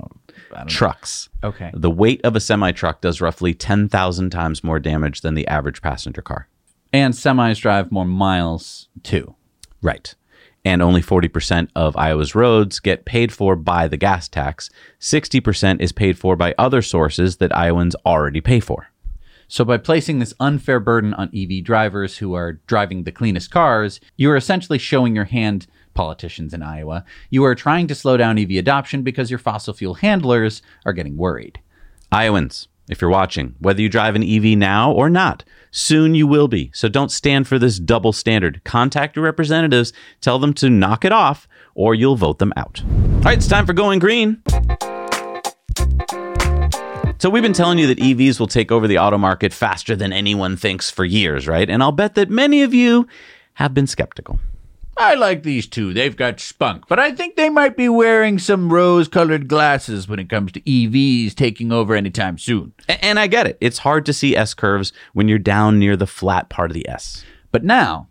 Trucks. Okay. The weight of a semi truck does roughly 10,000 times more damage than the average passenger car. And semis drive more miles too. Right. And only 40% of Iowa's roads get paid for by the gas tax. 60% is paid for by other sources that Iowans already pay for. So by placing this unfair burden on EV drivers who are driving the cleanest cars, you are essentially showing your hand, politicians in Iowa. You are trying to slow down EV adoption because your fossil fuel handlers are getting worried. Iowans, if you're watching, whether you drive an EV now or not, soon you will be. So don't stand for this double standard. Contact your representatives, tell them to knock it off, or you'll vote them out. All right, it's time for Going Green. So we've been telling you that EVs will take over the auto market faster than anyone thinks for years, right? And I'll bet that many of you have been skeptical. I like these two. They've got spunk, but I think they might be wearing some rose colored glasses when it comes to EVs taking over anytime soon. And I get it. It's hard to see S curves when you're down near the flat part of the S. But now,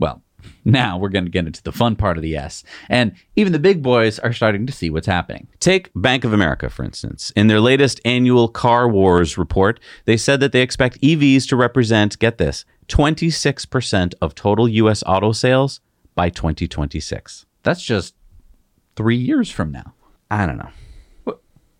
well, now we're going to get into the fun part of the S. And even the big boys are starting to see what's happening. Take Bank of America, for instance. In their latest annual Car Wars report, they said that they expect EVs to represent, get this, 26% of total U.S. auto sales by 2026. That's just three years from now. I don't know.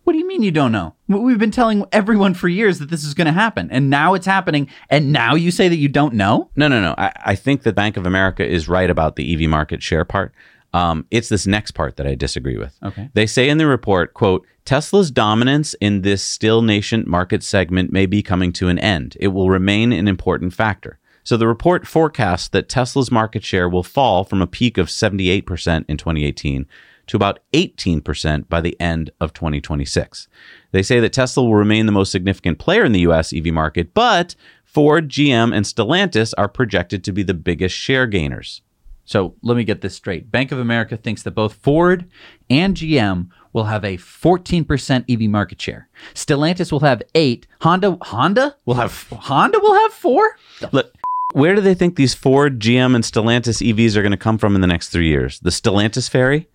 What do you mean you don't know? We've been telling everyone for years that this is going to happen, and now it's happening, and now you say that you don't know? No, no, no. I, I think that Bank of America is right about the EV market share part. Um, it's this next part that I disagree with. Okay. They say in the report, quote, Tesla's dominance in this still nascent market segment may be coming to an end. It will remain an important factor. So the report forecasts that Tesla's market share will fall from a peak of 78% in 2018 to about 18% by the end of 2026. They say that Tesla will remain the most significant player in the US EV market, but Ford, GM, and Stellantis are projected to be the biggest share gainers. So let me get this straight. Bank of America thinks that both Ford and GM will have a 14% EV market share. Stellantis will have eight. Honda Honda will have Honda will have four. Look, where do they think these Ford, GM, and Stellantis EVs are going to come from in the next three years? The Stellantis fairy?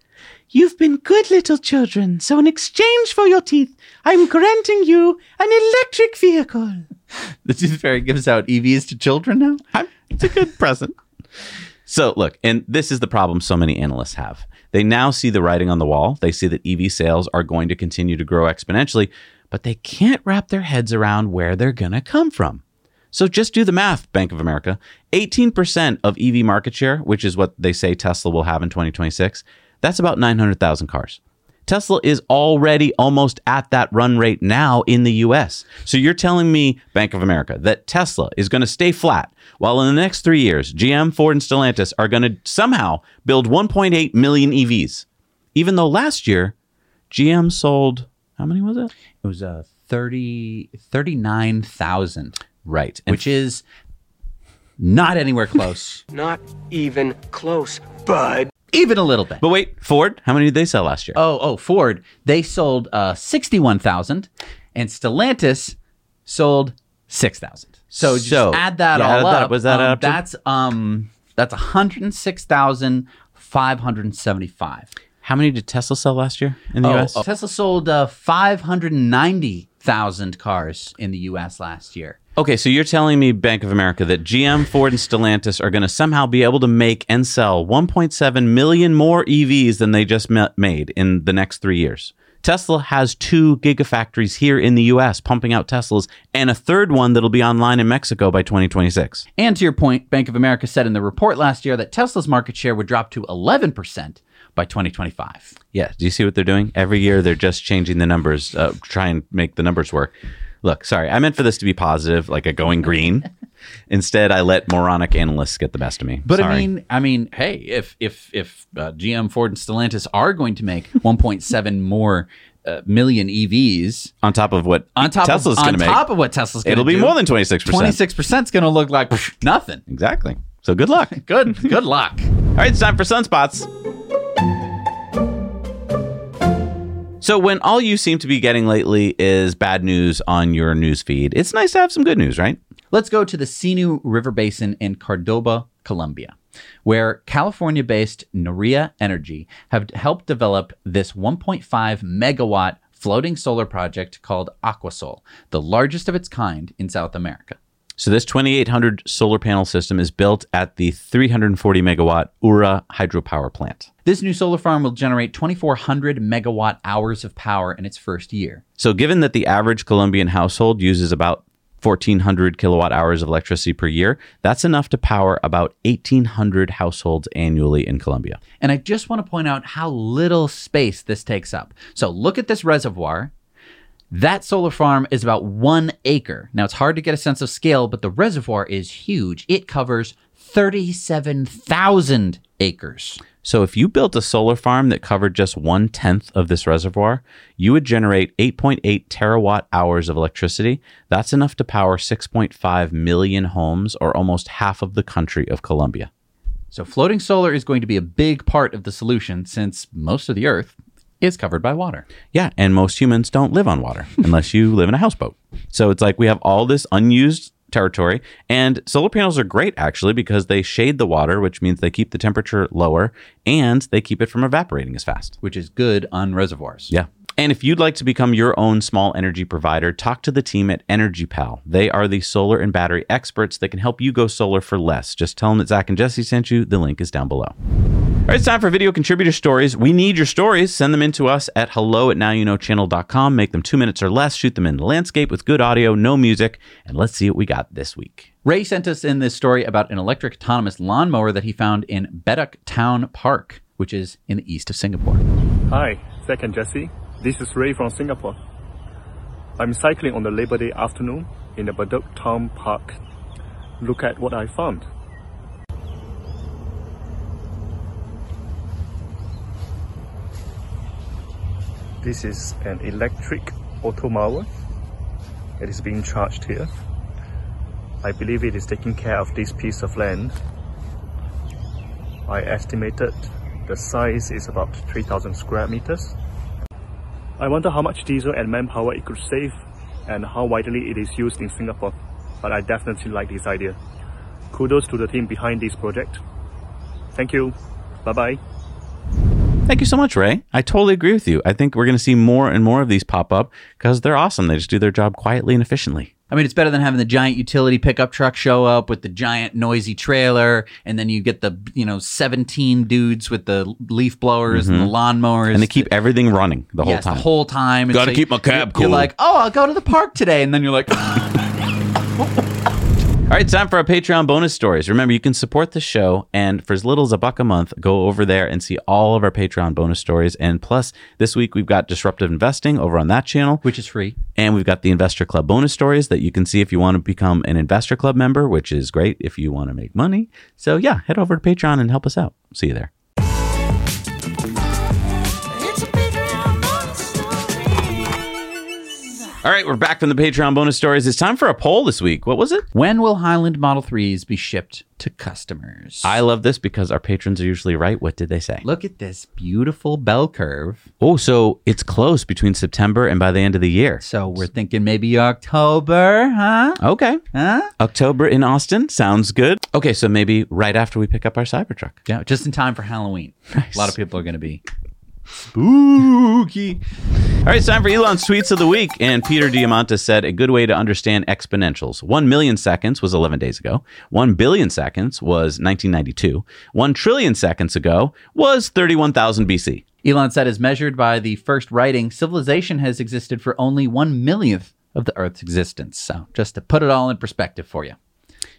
You've been good little children, so in exchange for your teeth, I'm granting you an electric vehicle. The Tooth Fairy gives out EVs to children now. I'm, it's a good present. So, look, and this is the problem so many analysts have. They now see the writing on the wall. They see that EV sales are going to continue to grow exponentially, but they can't wrap their heads around where they're going to come from. So just do the math, Bank of America. 18% of EV market share, which is what they say Tesla will have in 2026, that's about 900,000 cars. Tesla is already almost at that run rate now in the US. So you're telling me, Bank of America, that Tesla is going to stay flat while in the next three years, GM, Ford, and Stellantis are going to somehow build 1.8 million EVs. Even though last year, GM sold, how many was it? It was uh, 30 39,000, Right. And which is not anywhere close. Not even close, bud. Even a little bit. but wait, Ford, how many did they sell last year? Oh, oh, Ford, they sold uh, 61,000 and Stellantis sold 6,000. So just So, add that yeah, all add that up. up. Was that um, up to- That's um that's 106,575. How many did Tesla sell last year in the Oh, US? oh, Tesla sold uh, 590,000 cars in the US last year. Okay, so you're telling me, Bank of America, that GM, Ford, and Stellantis are going to somehow be able to make and sell 1.7 million more EVs than they just ma- made in the next three years. Tesla has two gigafactories here in the US pumping out Teslas, and a third one that'll be online in Mexico by 2026. And to your point, Bank of America said in the report last year that Tesla's market share would drop to 11% by 2025. Yeah, do you see what they're doing? Every year they're just changing the numbers, uh, try and make the numbers work. Look, sorry, I meant for this to be positive, like a going green. Instead, I let moronic analysts get the best of me. But I mean, I mean, hey, if if if uh, GM, Ford, and Stellantis are going to make 1.7 more uh, million EVs on top of what on top Tesla's going to make, on top of what Tesla's going to it'll be do, more than 26%. 26 percent is going to look like pff, nothing. Exactly. So good luck. Good good luck. All right, it's time for sunspots. So when all you seem to be getting lately is bad news on your news feed, it's nice to have some good news, right? Let's go to the Sinu River Basin in Cordoba, Colombia, where California based Noria Energy have helped develop this 1.5 megawatt floating solar project called Aquasol, the largest of its kind in South America. So this 2800 solar panel system is built at the 340 megawatt Ura hydropower plant. This new solar farm will generate 2,400 megawatt hours of power in its first year. So given that the average Colombian household uses about 1400 kilowatt hours of electricity per year, that's enough to power about 1800 households annually in Colombia. And I just want to point out how little space this takes up. So look at this reservoir. That solar farm is about one acre. Now, it's hard to get a sense of scale, but the reservoir is huge. It covers 37,000 acres. So if you built a solar farm that covered just one tenth of this reservoir, you would generate 8.8 terawatt hours of electricity. That's enough to power 6.5 million homes or almost half of the country of Colombia. So, floating solar is going to be a big part of the solution since most of the Earth is covered by water. Yeah, and most humans don't live on water unless you live in a houseboat. So it's like we have all this unused territory, and solar panels are great actually because they shade the water, which means they keep the temperature lower and they keep it from evaporating as fast. Which is good on reservoirs. Yeah. And if you'd like to become your own small energy provider, talk to the team at EnergyPal. They are the solar and battery experts that can help you go solar for less. Just tell them that Zach and Jesse sent you. The link is down below. All right, it's time for video contributor stories. We need your stories. Send them in to us at hello at nowyouknowchannel.com. Make them two minutes or less. Shoot them in the landscape with good audio, no music, and let's see what we got this week. Ray sent us in this story about an electric autonomous lawnmower that he found in Bedok Town Park, which is in the east of Singapore. Hi, Zach and Jesse. This is Ray from Singapore. I'm cycling on the Labor Day afternoon in the Bedok Town Park. Look at what I found. This is an electric auto mower. It is being charged here. I believe it is taking care of this piece of land. I estimated the size is about 3000 square meters. I wonder how much diesel and manpower it could save and how widely it is used in Singapore, but I definitely like this idea. Kudos to the team behind this project. Thank you. Bye bye. Thank you so much, Ray. I totally agree with you. I think we're going to see more and more of these pop up because they're awesome. They just do their job quietly and efficiently. I mean, it's better than having the giant utility pickup truck show up with the giant noisy trailer, and then you get the you know seventeen dudes with the leaf blowers and the mm-hmm. lawnmowers, And they keep everything running the whole yes, time. the whole time. And Gotta so keep my cab you're, You're like, oh, I'll go to the park today, and then you're like, All right, time for our Patreon bonus stories. Remember, you can support the show, and for as little as a buck a month, go over there and see all of our Patreon bonus stories. And plus, this week we've got disruptive investing over on that channel, which is free. and we've got the Investor Club bonus stories that you can see if you want to become an Investor Club member, which is great if you want to make money. So yeah, head over to Patreon and help us out. See you there. All right, we're back from the Patreon bonus stories. It's time for a poll this week. What was it? when will Highland Model 3s be shipped to customers? I love this because our patrons are usually right. What did they say? Look at this beautiful bell curve. Oh, so it's close between September and by the end of the year. So we're thinking maybe October, huh? Okay. Huh? October in Austin sounds good. Okay, so maybe right after we pick up our Cybertruck. Yeah, just in time for Halloween. Nice. A lot of people are going to be spooky. All right, it's time for Elon's tweets of the week. And Peter Diamandis said a good way to understand exponentials. One million seconds was 11 days ago. One billion seconds was 1992. One trillion seconds ago was 31,000 BC. Elon said, as measured by the first writing, civilization has existed for only one millionth of the Earth's existence. So, just to put it all in perspective for you.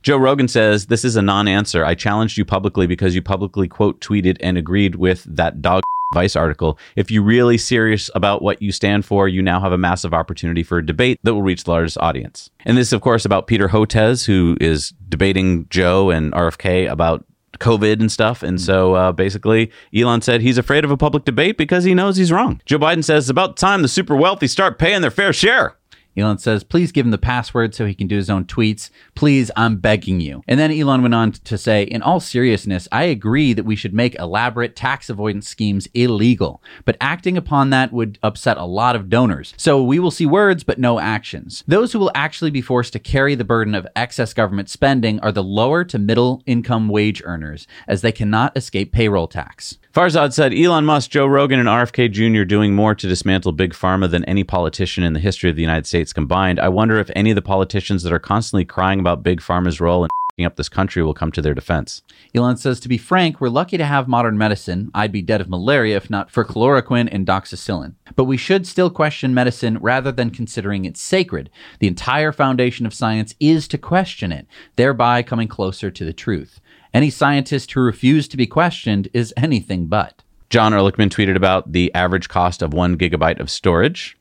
Joe Rogan says this is a non-answer. I challenged you publicly because you publicly quote tweeted and agreed with that dog Vice article. If you're really serious about what you stand for, you now have a massive opportunity for a debate that will reach the largest audience. And this, of course, about Peter Hotez, who is debating Joe and RFK about COVID and stuff. And so uh, basically, Elon said he's afraid of a public debate because he knows he's wrong. Joe Biden says it's about time the super wealthy start paying their fair share. Elon says, please give him the password so he can do his own tweets. Please, I'm begging you. And then Elon went on to say, in all seriousness, I agree that we should make elaborate tax avoidance schemes illegal, but acting upon that would upset a lot of donors. So we will see words, but no actions. Those who will actually be forced to carry the burden of excess government spending are the lower to middle income wage earners, as they cannot escape payroll tax. Farzad said Elon Musk, Joe Rogan, and RFK Jr. doing more to dismantle big pharma than any politician in the history of the United States combined. I wonder if any of the politicians that are constantly crying about big pharma's role in up this country will come to their defense. Elon says, to be frank, we're lucky to have modern medicine. I'd be dead of malaria if not for chloroquine and doxycycline. But we should still question medicine rather than considering it sacred. The entire foundation of science is to question it, thereby coming closer to the truth. Any scientist who refuses to be questioned is anything but. Jon Erlichman tweeted about the average cost of one gigabyte of storage.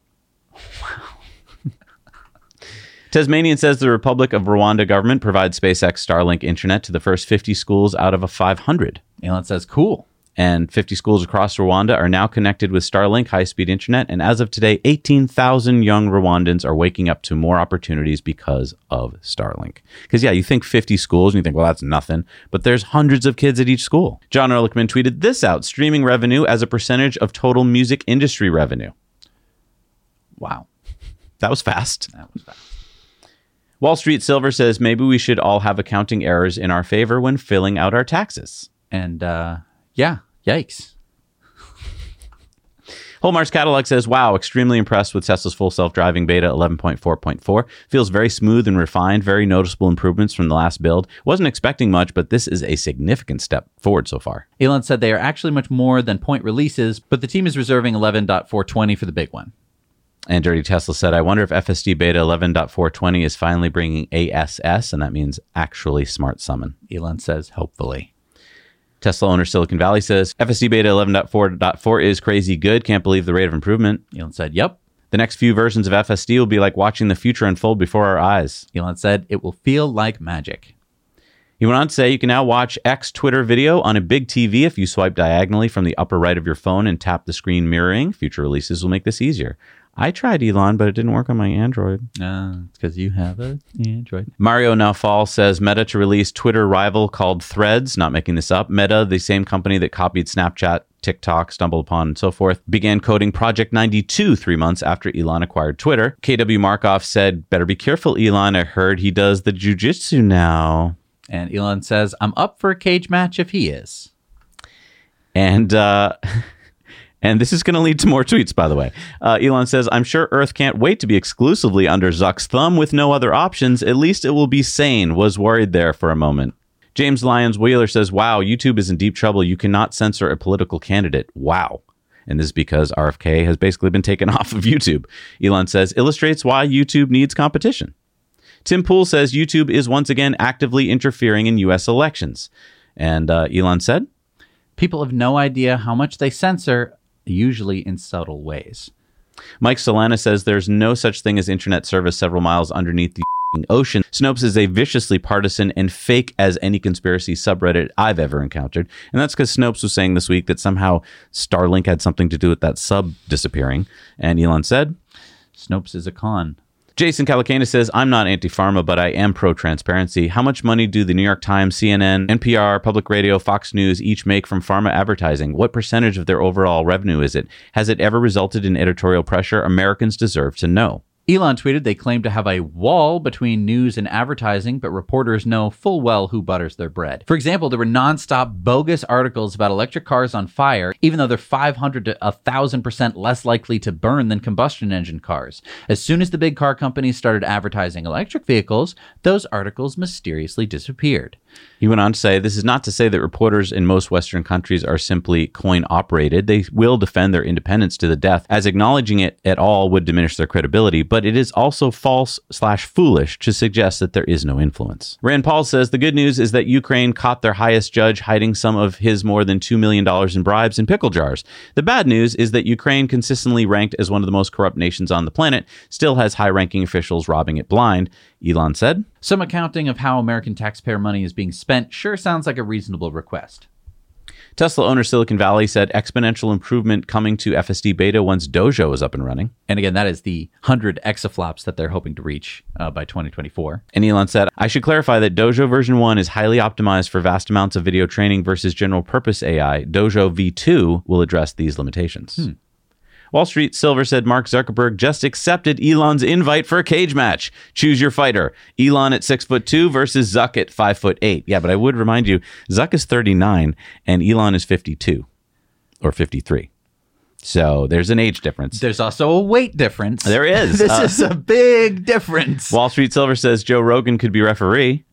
Wow. Tasmanian says the Republic of Rwanda government provides SpaceX Starlink internet to the first 50 schools out of a 500. Elon says, cool. And 50 schools across Rwanda are now connected with Starlink high speed internet. And as of today, 18,000 young Rwandans are waking up to more opportunities because of Starlink. Because, yeah, you think 50 schools and you think, well, that's nothing. But there's hundreds of kids at each school. Jon Erlichman tweeted this out streaming revenue as a percentage of total music industry revenue. Wow. That was fast. That was fast. Wall Street Silver says maybe we should all have accounting errors in our favor when filling out our taxes. And uh, yeah, yikes. Whole Mars Catalog says, wow, extremely impressed with Tesla's full self driving beta 11.4.4. Feels very smooth and refined, very noticeable improvements from the last build. Wasn't expecting much, but this is a significant step forward so far. Elon said they are actually much more than point releases, but the team is reserving 11.420 for the big one. And Dirty Tesla said, I wonder if FSD beta 11.420 is finally bringing ASS, and that means actually smart summon. Elon says, hopefully. Tesla owner Silicon Valley says, FSD beta 11.4.4 is crazy good. Can't believe the rate of improvement. Elon said, yep. The next few versions of FSD will be like watching the future unfold before our eyes. Elon said, it will feel like magic. He went on to say you can now watch X Twitter video on a big TV if you swipe diagonally from the upper right of your phone and tap the screen mirroring. Future releases will make this easier. I tried Elon, but it didn't work on my Android. Uh, it's because you have an Android. Mario Nawfal says Meta to release Twitter rival called Threads, not making this up. Meta, the same company that copied Snapchat, TikTok, StumbleUpon, and so forth, began coding Project 92 three months after Elon acquired Twitter. KW Markov said, Better be careful, Elon. I heard he does the jujitsu now. And Elon says, I'm up for a cage match if he is. And, uh,. And this is going to lead to more tweets, by the way. Uh, Elon says, I'm sure Earth can't wait to be exclusively under Zuck's thumb with no other options. At least it will be sane. Was worried there for a moment. James Lyons-Weiler says, Wow, YouTube is in deep trouble. You cannot censor a political candidate. Wow. And this is because RFK has basically been taken off of YouTube. Elon says, illustrates why YouTube needs competition. Tim Pool says YouTube is once again actively interfering in U.S. elections. And uh, Elon said, People have no idea how much they censor usually in subtle ways. Mike Solana says there's no such thing as internet service several miles underneath the ocean. Snopes is a viciously partisan and fake as any conspiracy subreddit I've ever encountered. And that's because Snopes was saying this week that somehow Starlink had something to do with that sub disappearing. And Elon said, Snopes is a con. Jason Calacanis says, I'm not anti pharma, but I am pro transparency. How much money do the New York Times, CNN, NPR, Public Radio, Fox News each make from pharma advertising? What percentage of their overall revenue is it? Has it ever resulted in editorial pressure? Americans deserve to know. Elon tweeted they claim to have a wall between news and advertising, but reporters know full well who butters their bread. For example, there were nonstop bogus articles about electric cars on fire, even though they're 500 to 1,000% less likely to burn than combustion engine cars. As soon as the big car companies started advertising electric vehicles, those articles mysteriously disappeared. He went on to say, This is not to say that reporters in most Western countries are simply coin operated. They will defend their independence to the death, as acknowledging it at all would diminish their credibility. But it is also false slash foolish to suggest that there is no influence. Rand Paul says the good news is that Ukraine caught their highest judge hiding some of his more than $2 million in bribes in pickle jars. The bad news is that Ukraine, consistently ranked as one of the most corrupt nations on the planet, still has high ranking officials robbing it blind, Elon said. Some accounting of how American taxpayer money is being spent sure sounds like a reasonable request. Tesla owner Silicon Valley said exponential improvement coming to FSD beta once Dojo is up and running. And again, that is the 100 exaflops that they're hoping to reach uh, by 2024. And Elon said, I should clarify that Dojo version 1 is highly optimized for vast amounts of video training versus general purpose AI. Dojo V2 will address these limitations. Hmm. Wall Street Silver said Mark Zuckerberg just accepted Elon's invite for a cage match. Choose your fighter. Elon at six foot two versus Zuck at five foot eight. Yeah, but I would remind you, Zuck is 39 and Elon is 52 or 53. So there's an age difference. There's also a weight difference. There is. this Uh, is a big difference. Wall Street Silver says Joe Rogan could be referee.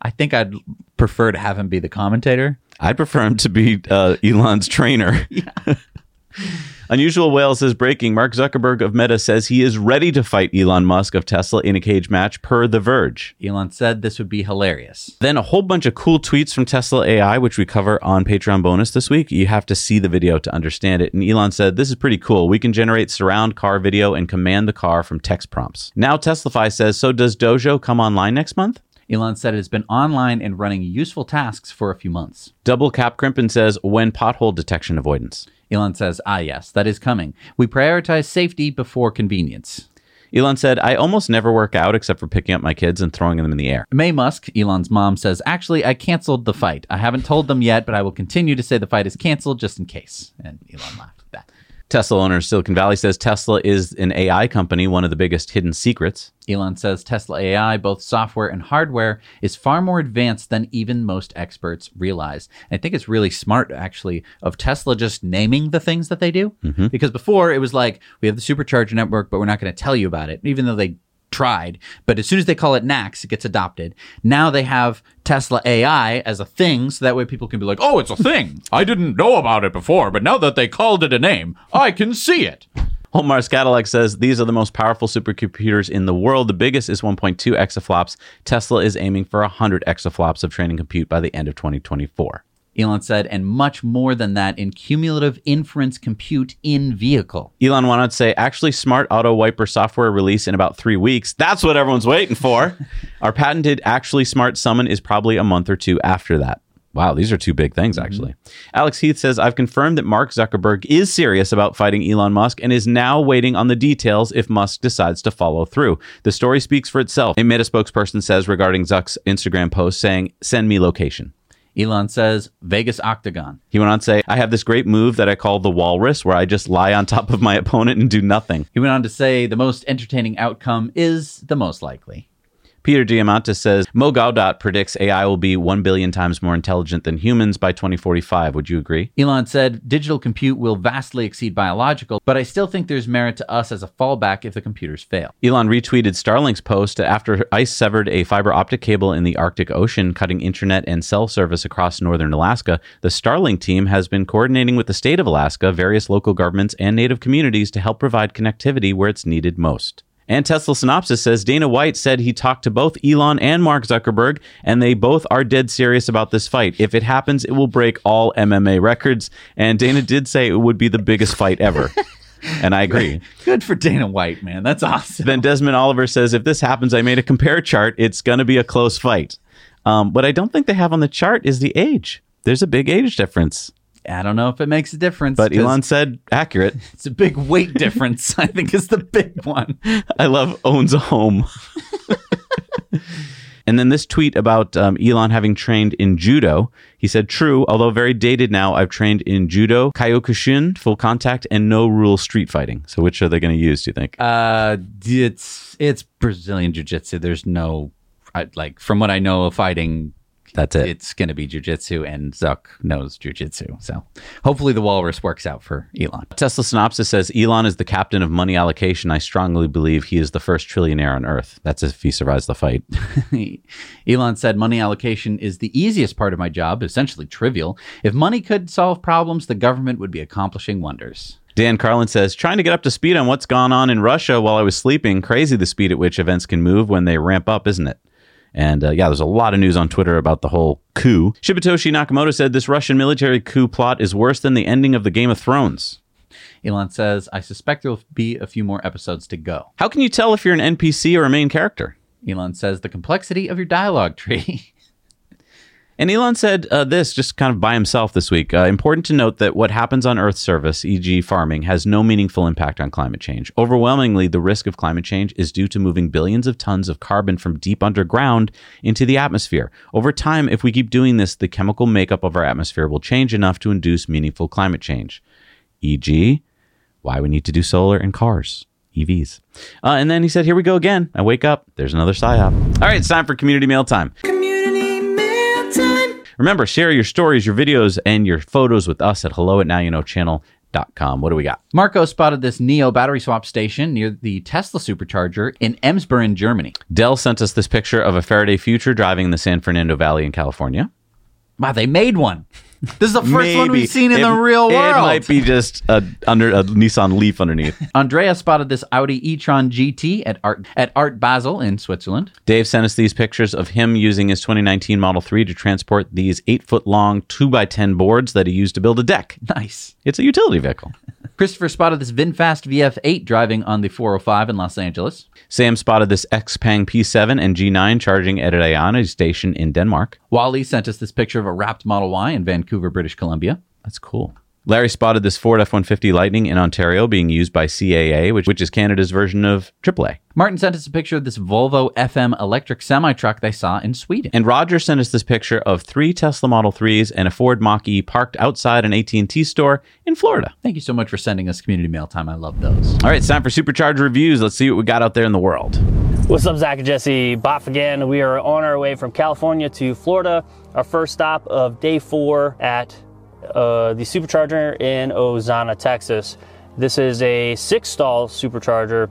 I think I'd prefer to have him be the commentator. I'd prefer him to be uh, Elon's trainer. Unusual Whale is breaking. Mark Zuckerberg of Meta says he is ready to fight Elon Musk of Tesla in a cage match per The Verge. Elon said this would be hilarious. Then a whole bunch of cool tweets from Tesla AI, which we cover on Patreon bonus this week. You have to see the video to understand it. And Elon said, This is pretty cool. We can generate surround car video and command the car from text prompts. Now Teslafy says, So does Dojo come online next month? Elon said it has been online and running useful tasks for a few months. Double Cap Crimpen says, When pothole detection avoidance? Elon says, ah, yes, that is coming. We prioritize safety before convenience. Elon said, I almost never work out except for picking up my kids and throwing them in the air. Maye Musk, Elon's mom, says, Actually, I canceled the fight. I haven't told them yet, but I will continue to say the fight is canceled just in case. And Elon laughed. Tesla owner Silicon Valley says Tesla is an AI company, one of the biggest hidden secrets. Elon says Tesla AI, both software and hardware, is far more advanced than even most experts realize. And I think it's really smart, actually, of Tesla just naming the things that they do. Mm-hmm. Because before it was like, we have the supercharger network, but we're not going to tell you about it, even though they tried. But as soon as they call it NACS, it gets adopted. Now they have Tesla AI as a thing, so that way people can be like, oh, it's a thing. I didn't know about it before, but now that they called it a name, I can see it. Whole Mars Catalog says these are the most powerful supercomputers in the world. The biggest is 1.2 exaflops. Tesla is aiming for 100 exaflops of training compute by the end of 2024. Elon said, and much more than that in cumulative inference compute in vehicle. Elon wanted to say, actually, Smart Auto Wiper software release in about three weeks. That's what everyone's waiting for. Our patented Actually Smart Summon is probably a month or two after that. Wow, these are two big things, mm-hmm. actually. Alex Heath says, I've confirmed that Mark Zuckerberg is serious about fighting Elon Musk and is now waiting on the details if Musk decides to follow through. The story speaks for itself. A Meta spokesperson says regarding Zuck's Instagram post saying, Send me location. Elon says Vegas Octagon. He went on to say, I have this great move that I call the walrus, where I just lie on top of my opponent and do nothing. He went on to say the most entertaining outcome is the most likely. Peter Diamandis says, Mo Gaudat predicts AI will be 1 billion times more intelligent than humans by 2045. Would you agree? Elon said digital compute will vastly exceed biological, but I still think there's merit to us as a fallback if the computers fail. Elon retweeted Starlink's post after ICE severed a fiber optic cable in the Arctic Ocean, cutting internet and cell service across northern Alaska. The Starlink team has been coordinating with the state of Alaska, various local governments, and native communities to help provide connectivity where it's needed most. And Tesla Synopsis says Dana White said he talked to both Elon and Mark Zuckerberg, and they both are dead serious about this fight. If it happens, it will break all MMA records. And Dana did say it would be the biggest fight ever. and I agree. Good for Dana White, man. That's awesome. Then Desmond Oliver says, if this happens, I made a compare chart. It's going to be a close fight. Um, what I don't think they have on the chart is the age. There's a big age difference. I don't know if it makes a difference. But Elon said accurate. It's a big weight difference, I think, is the big one. I love owns a home. and then this tweet about um, Elon having trained in judo. He said, "True, although very dated now. I've trained in judo, kyokushin, full contact, and no rule street fighting. So which are they going to use? Do you think? Uh, it's it's Brazilian jiu-jitsu. There's no I, like from what I know of fighting, That's it. it's going to be jiu-jitsu and Zuck knows jiu-jitsu. So hopefully the walrus works out for Elon. Tesla Synopsis says Elon is the captain of money allocation. I strongly believe he is the first trillionaire on Earth. That's if he survives the fight. Elon said money allocation is the easiest part of my job, essentially trivial. If money could solve problems, the government would be accomplishing wonders. Dan Carlin says, trying to get up to speed on what's gone on in Russia while I was sleeping. Crazy the speed at which events can move when they ramp up, isn't it? And uh, yeah, there's a lot of news on Twitter about the whole coup. Shibetoshi Nakamoto said this Russian military coup plot is worse than the ending of the Game of Thrones. Elon says, I suspect there will be a few more episodes to go. How can you tell if you're an NPC or a main character? Elon says, the complexity of your dialogue tree. And Elon said uh, this just kind of by himself this week. Uh, important to note that what happens on Earth's surface, e.g., farming, has no meaningful impact on climate change. Overwhelmingly, the risk of climate change is due to moving billions of tons of carbon from deep underground into the atmosphere. Over time, if we keep doing this, the chemical makeup of our atmosphere will change enough to induce meaningful climate change. E.g., why we need to do solar in cars. EVs. Uh, and then he said, Here we go again. I wake up. There's another PSYOP. All right, it's time for community mail time. Remember, share your stories, your videos, and your photos with us at hello at nowyouknowchannel.com. What do we got? Marco spotted this NIO battery swap station near the Tesla supercharger in Emsbüren, Germany. Dell sent us this picture of a Faraday Future driving in the San Fernando Valley in California. Wow, they made one. This is the first one we've seen in It- the real world. It might be just a, under a Nissan Leaf underneath. Andrea spotted this Audi e-tron GT at Art at Art Basel in Switzerland. Dave sent us these pictures of him using his 2019 Model 3 to transport these 8 foot long 2x10 boards that he used to build a deck. Nice. It's a utility vehicle. Christopher spotted this VinFast VF8 driving on the 405 in Los Angeles. Sam spotted this Xpeng P7 and G9 charging at a station in Denmark. Wally sent us this picture of a wrapped Model Y in Vancouver, British Columbia. That's cool. Larry spotted this Ford F 150 Lightning in Ontario being used by CAA, which, which is Canada's version of AAA. Martin sent us a picture of this Volvo FM electric semi truck they saw in Sweden. And Roger sent us this picture of three Tesla Model 3s and a Ford Mach E parked outside an AT&T store in Florida. Thank you so much for sending us community mail time. I love those. All right, it's time for Supercharge reviews. Let's see what we got out there in the world. What's up, Zach and Jesse? Boff again. We are on our way from California to Florida. Our first stop of day four at uh, the supercharger in Ozana, Texas. This is a six stall supercharger.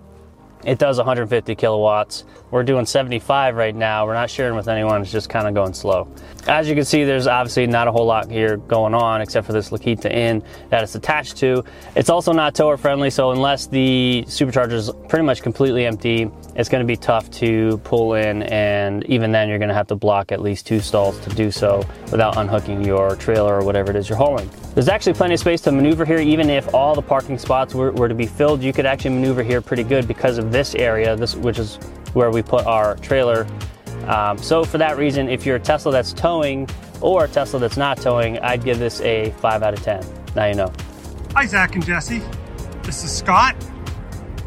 It does 150 kilowatts. We're doing 75 right now. We're not sharing with anyone. It's just kind of going slow. As you can see, there's obviously not a whole lot here going on except for this Lakita Inn that it's attached to. It's also not tower friendly, so unless the supercharger is pretty much completely empty, it's going to be tough to pull in, and even then, you're going to have to block at least two stalls to do so without unhooking your trailer or whatever it is you're hauling. There's actually plenty of space to maneuver here, even if all the parking spots were, were to be filled, you could actually maneuver here pretty good because of this area, this which is where we put our trailer. Um, so for that reason, if you're a Tesla that's towing or a Tesla that's not towing, I'd give this a 5 out of 10. Now you know. Hi, Zach and Jesse. This is Scott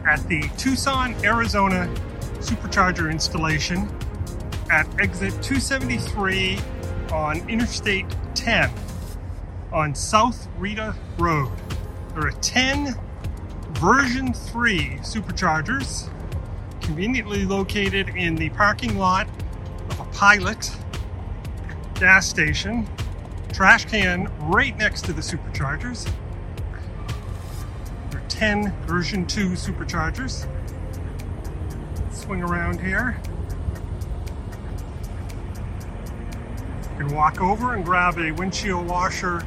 at the Tucson, Arizona supercharger installation at exit 273 on Interstate 10 on South Rita Road. There are 10 version 3 superchargers conveniently located in the parking lot of a Pilot gas station. Trash can right next to the superchargers. There are 10 version 2 superchargers. Swing around here. You can walk over and grab a windshield washer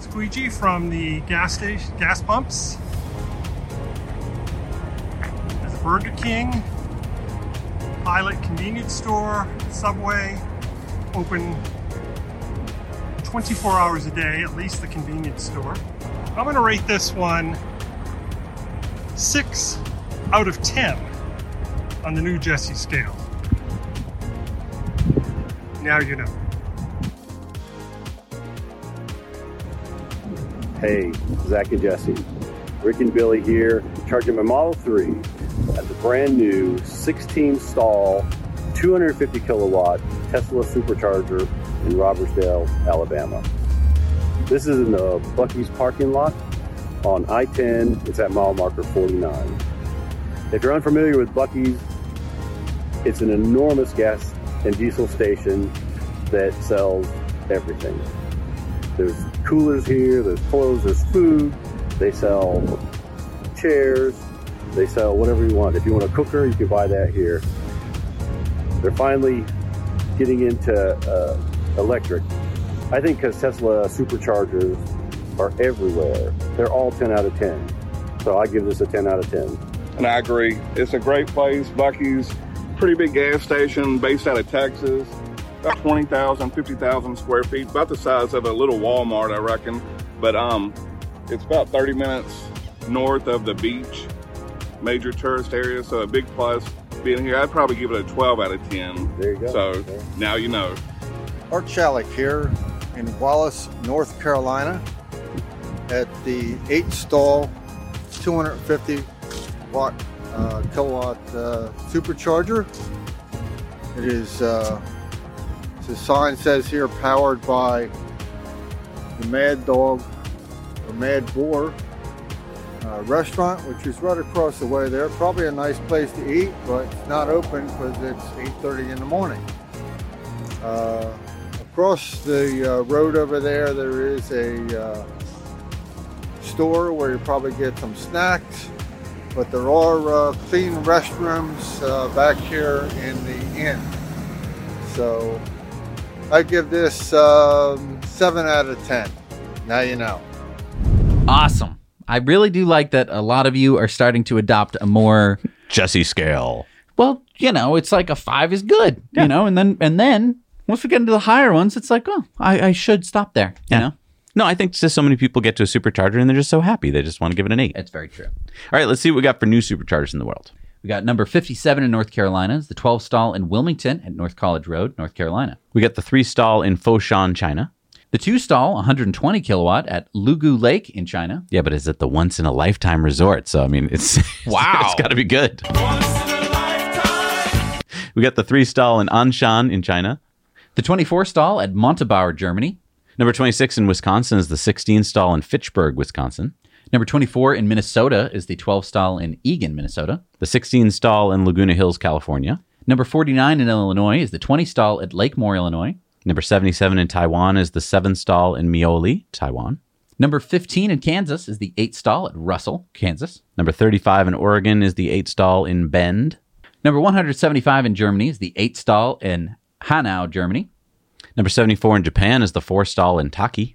squeegee from the gas station gas pumps. Burger King, Pilot convenience store, Subway, open 24 hours a day, at least the convenience store. I'm to rate this one 6 out of 10 on the new Jesse scale. Now you know. Hey, Zach and Jesse. Rick and Billy here, charging my Model 3 at the brand new 16 stall, 250 kilowatt Tesla supercharger in Robertsdale, Alabama. This is in the Buc-ee's parking lot on I 10. It's at mile marker 49. If you're unfamiliar with Buc-ee's, it's an enormous gas and diesel station that sells everything. There's coolers here, there's clothes, there's food. They sell chairs, they sell whatever you want. If you want a cooker, you can buy that here. They're finally getting into uh, electric. I think because Tesla superchargers are everywhere, they're all 10 out of 10. So I give this a 10 out of 10. And I agree. It's a great place. Buc-ee's, pretty big gas station based out of Texas. About 20,000, 50,000 square feet, about the size of a little Walmart, I reckon. But um, it's about 30 minutes north of the beach, major tourist area. So a big plus being here. I'd probably give it a 12 out of 10. There you go. So Okay. now you know. Art Chalik here in Wallace, North Carolina at the eight stall 250 watt uh, kilowatt uh, supercharger. It is, uh, the sign says here, powered by the Mad Dog or Mad Boar uh, restaurant, which is right across the way there. Probably a nice place to eat, but it's not open because it's 8:30 in the morning. Uh, across the uh, road over there, there is a uh, store where you probably get some snacks, but there are uh, clean restrooms uh, back here in the inn. So I give this um, seven out of ten. Now you know. Awesome. I really do like that a lot of you are starting to adopt a more Jesse scale. well, you know, it's like a five is good, you know, and then and then once we get into the higher ones, it's like, oh, I, I should stop there. You Yeah. know? No, I think just so many people get to a supercharger and they're just so happy. They just want to give it an eight. It's very true. All right, let's see what we got for new superchargers in the world. We got number 57 in North Carolina, is the 12 stall in Wilmington at North College Road, North Carolina. We got the three stall in Foshan, China. The two stall, 120 kilowatt at Lugu Lake in China. Yeah, but is it the once in a lifetime resort? So I mean, it's Wow. it's got to be good. We got the three stall in Anshan in China. The 24 stall at Montabaur, Germany. Number 26 in Wisconsin is the 16 stall in Fitchburg, Wisconsin. Number 24 in Minnesota is the 12 stall in Eagan, Minnesota. The 16 stall in Laguna Hills, California. Number 49 in Illinois is the 20 stall at Lakemoor, Illinois. Number 77 in Taiwan is the 7 stall in Miaoli, Taiwan. Number 15 in Kansas is the 8 stall at Russell, Kansas. Number 35 in Oregon is the 8 stall in Bend. Number 175 in Germany is the 8 stall in Hanau, Germany. Number 74 in Japan is the 4 stall in Taki.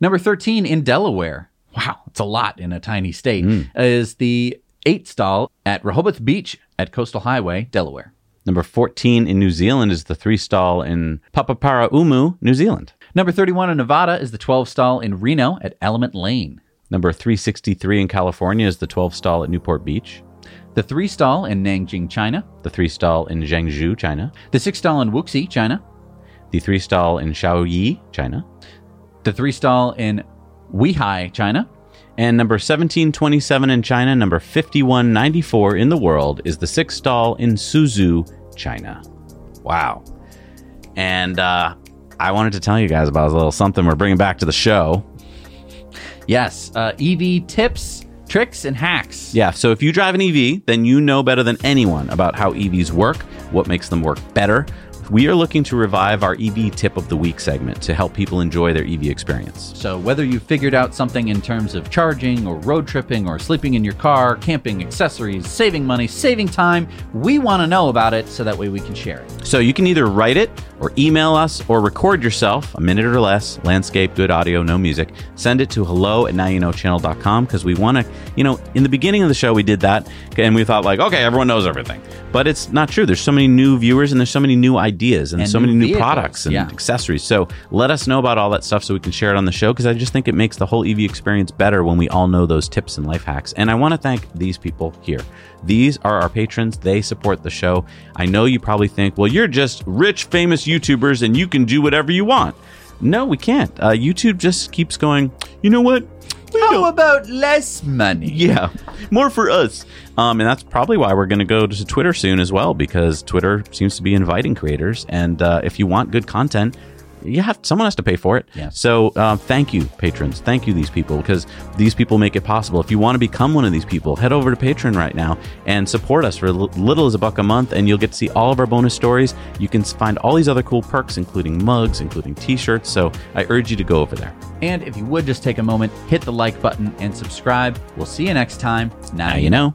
Number 13 in Delaware. Wow, it's a lot in a tiny state. Hmm. Is the 8 stall at Rehoboth Beach at Coastal Highway, Delaware. Number 14 in New Zealand is the 3 stall in Paraparaumu, New Zealand. Number 31 in Nevada is the 12 stall in Reno at Element Lane. Number 363 in California is the 12 stall at Newport Beach. The 3 stall in Nanjing, China. The 3 stall in Zhengzhou, China. The 6 stall in Wuxi, China. The 3 stall in Shaoyi, China. The 3 stall in Weihai, China. And number 1727 in China, number 5194 in the world is the sixth stall in Suzhou, China. Wow. And uh, I wanted to tell you guys about a little something we're bringing back to the show. Yes, uh, EV tips, tricks, and hacks. Yeah, so if you drive an EV, then you know better than anyone about how EVs work, what makes them work better. We are looking to revive our EV tip of the week segment to help people enjoy their EV experience. So, whether you figured out something in terms of charging or road tripping or sleeping in your car, camping, accessories, saving money, saving time, we want to know about it so that way we can share it. So you can either write it or email us or record yourself, a minute or less, landscape, good audio, no music. Send it to hello at nowyouknowchannel.com because we want to, you know, in the beginning of the show we did that and we thought like, okay, everyone knows everything. But it's not true. There's so many new viewers and there's so many new ideas and, And so new many new vehicles, products and yeah. accessories. So let us know about all that stuff so we can share it on the show because I just think it makes the whole EV experience better when we all know those tips and life hacks. And I want to thank these people here. These are our patrons. They support the show. I know you probably think, well, you're just rich, famous YouTubers and you can do whatever you want. No, we can't. Uh, YouTube just keeps going, you know what? How about less money? Yeah, more for us. Um, and that's probably why we're going to go to Twitter soon as well, because Twitter seems to be inviting creators. And uh, if you want good content, you have someone has to pay for it. Yes. So uh, thank you, patrons. Thank you, these people, because these people make it possible. If you want to become one of these people, head over to Patreon right now and support us for as little as a buck a month, and you'll get to see all of our bonus stories. You can find all these other cool perks, including mugs, including T-shirts. So I urge you to go over there. And if you would just take a moment, hit the like button and subscribe. We'll see you next time. Now, Now you know.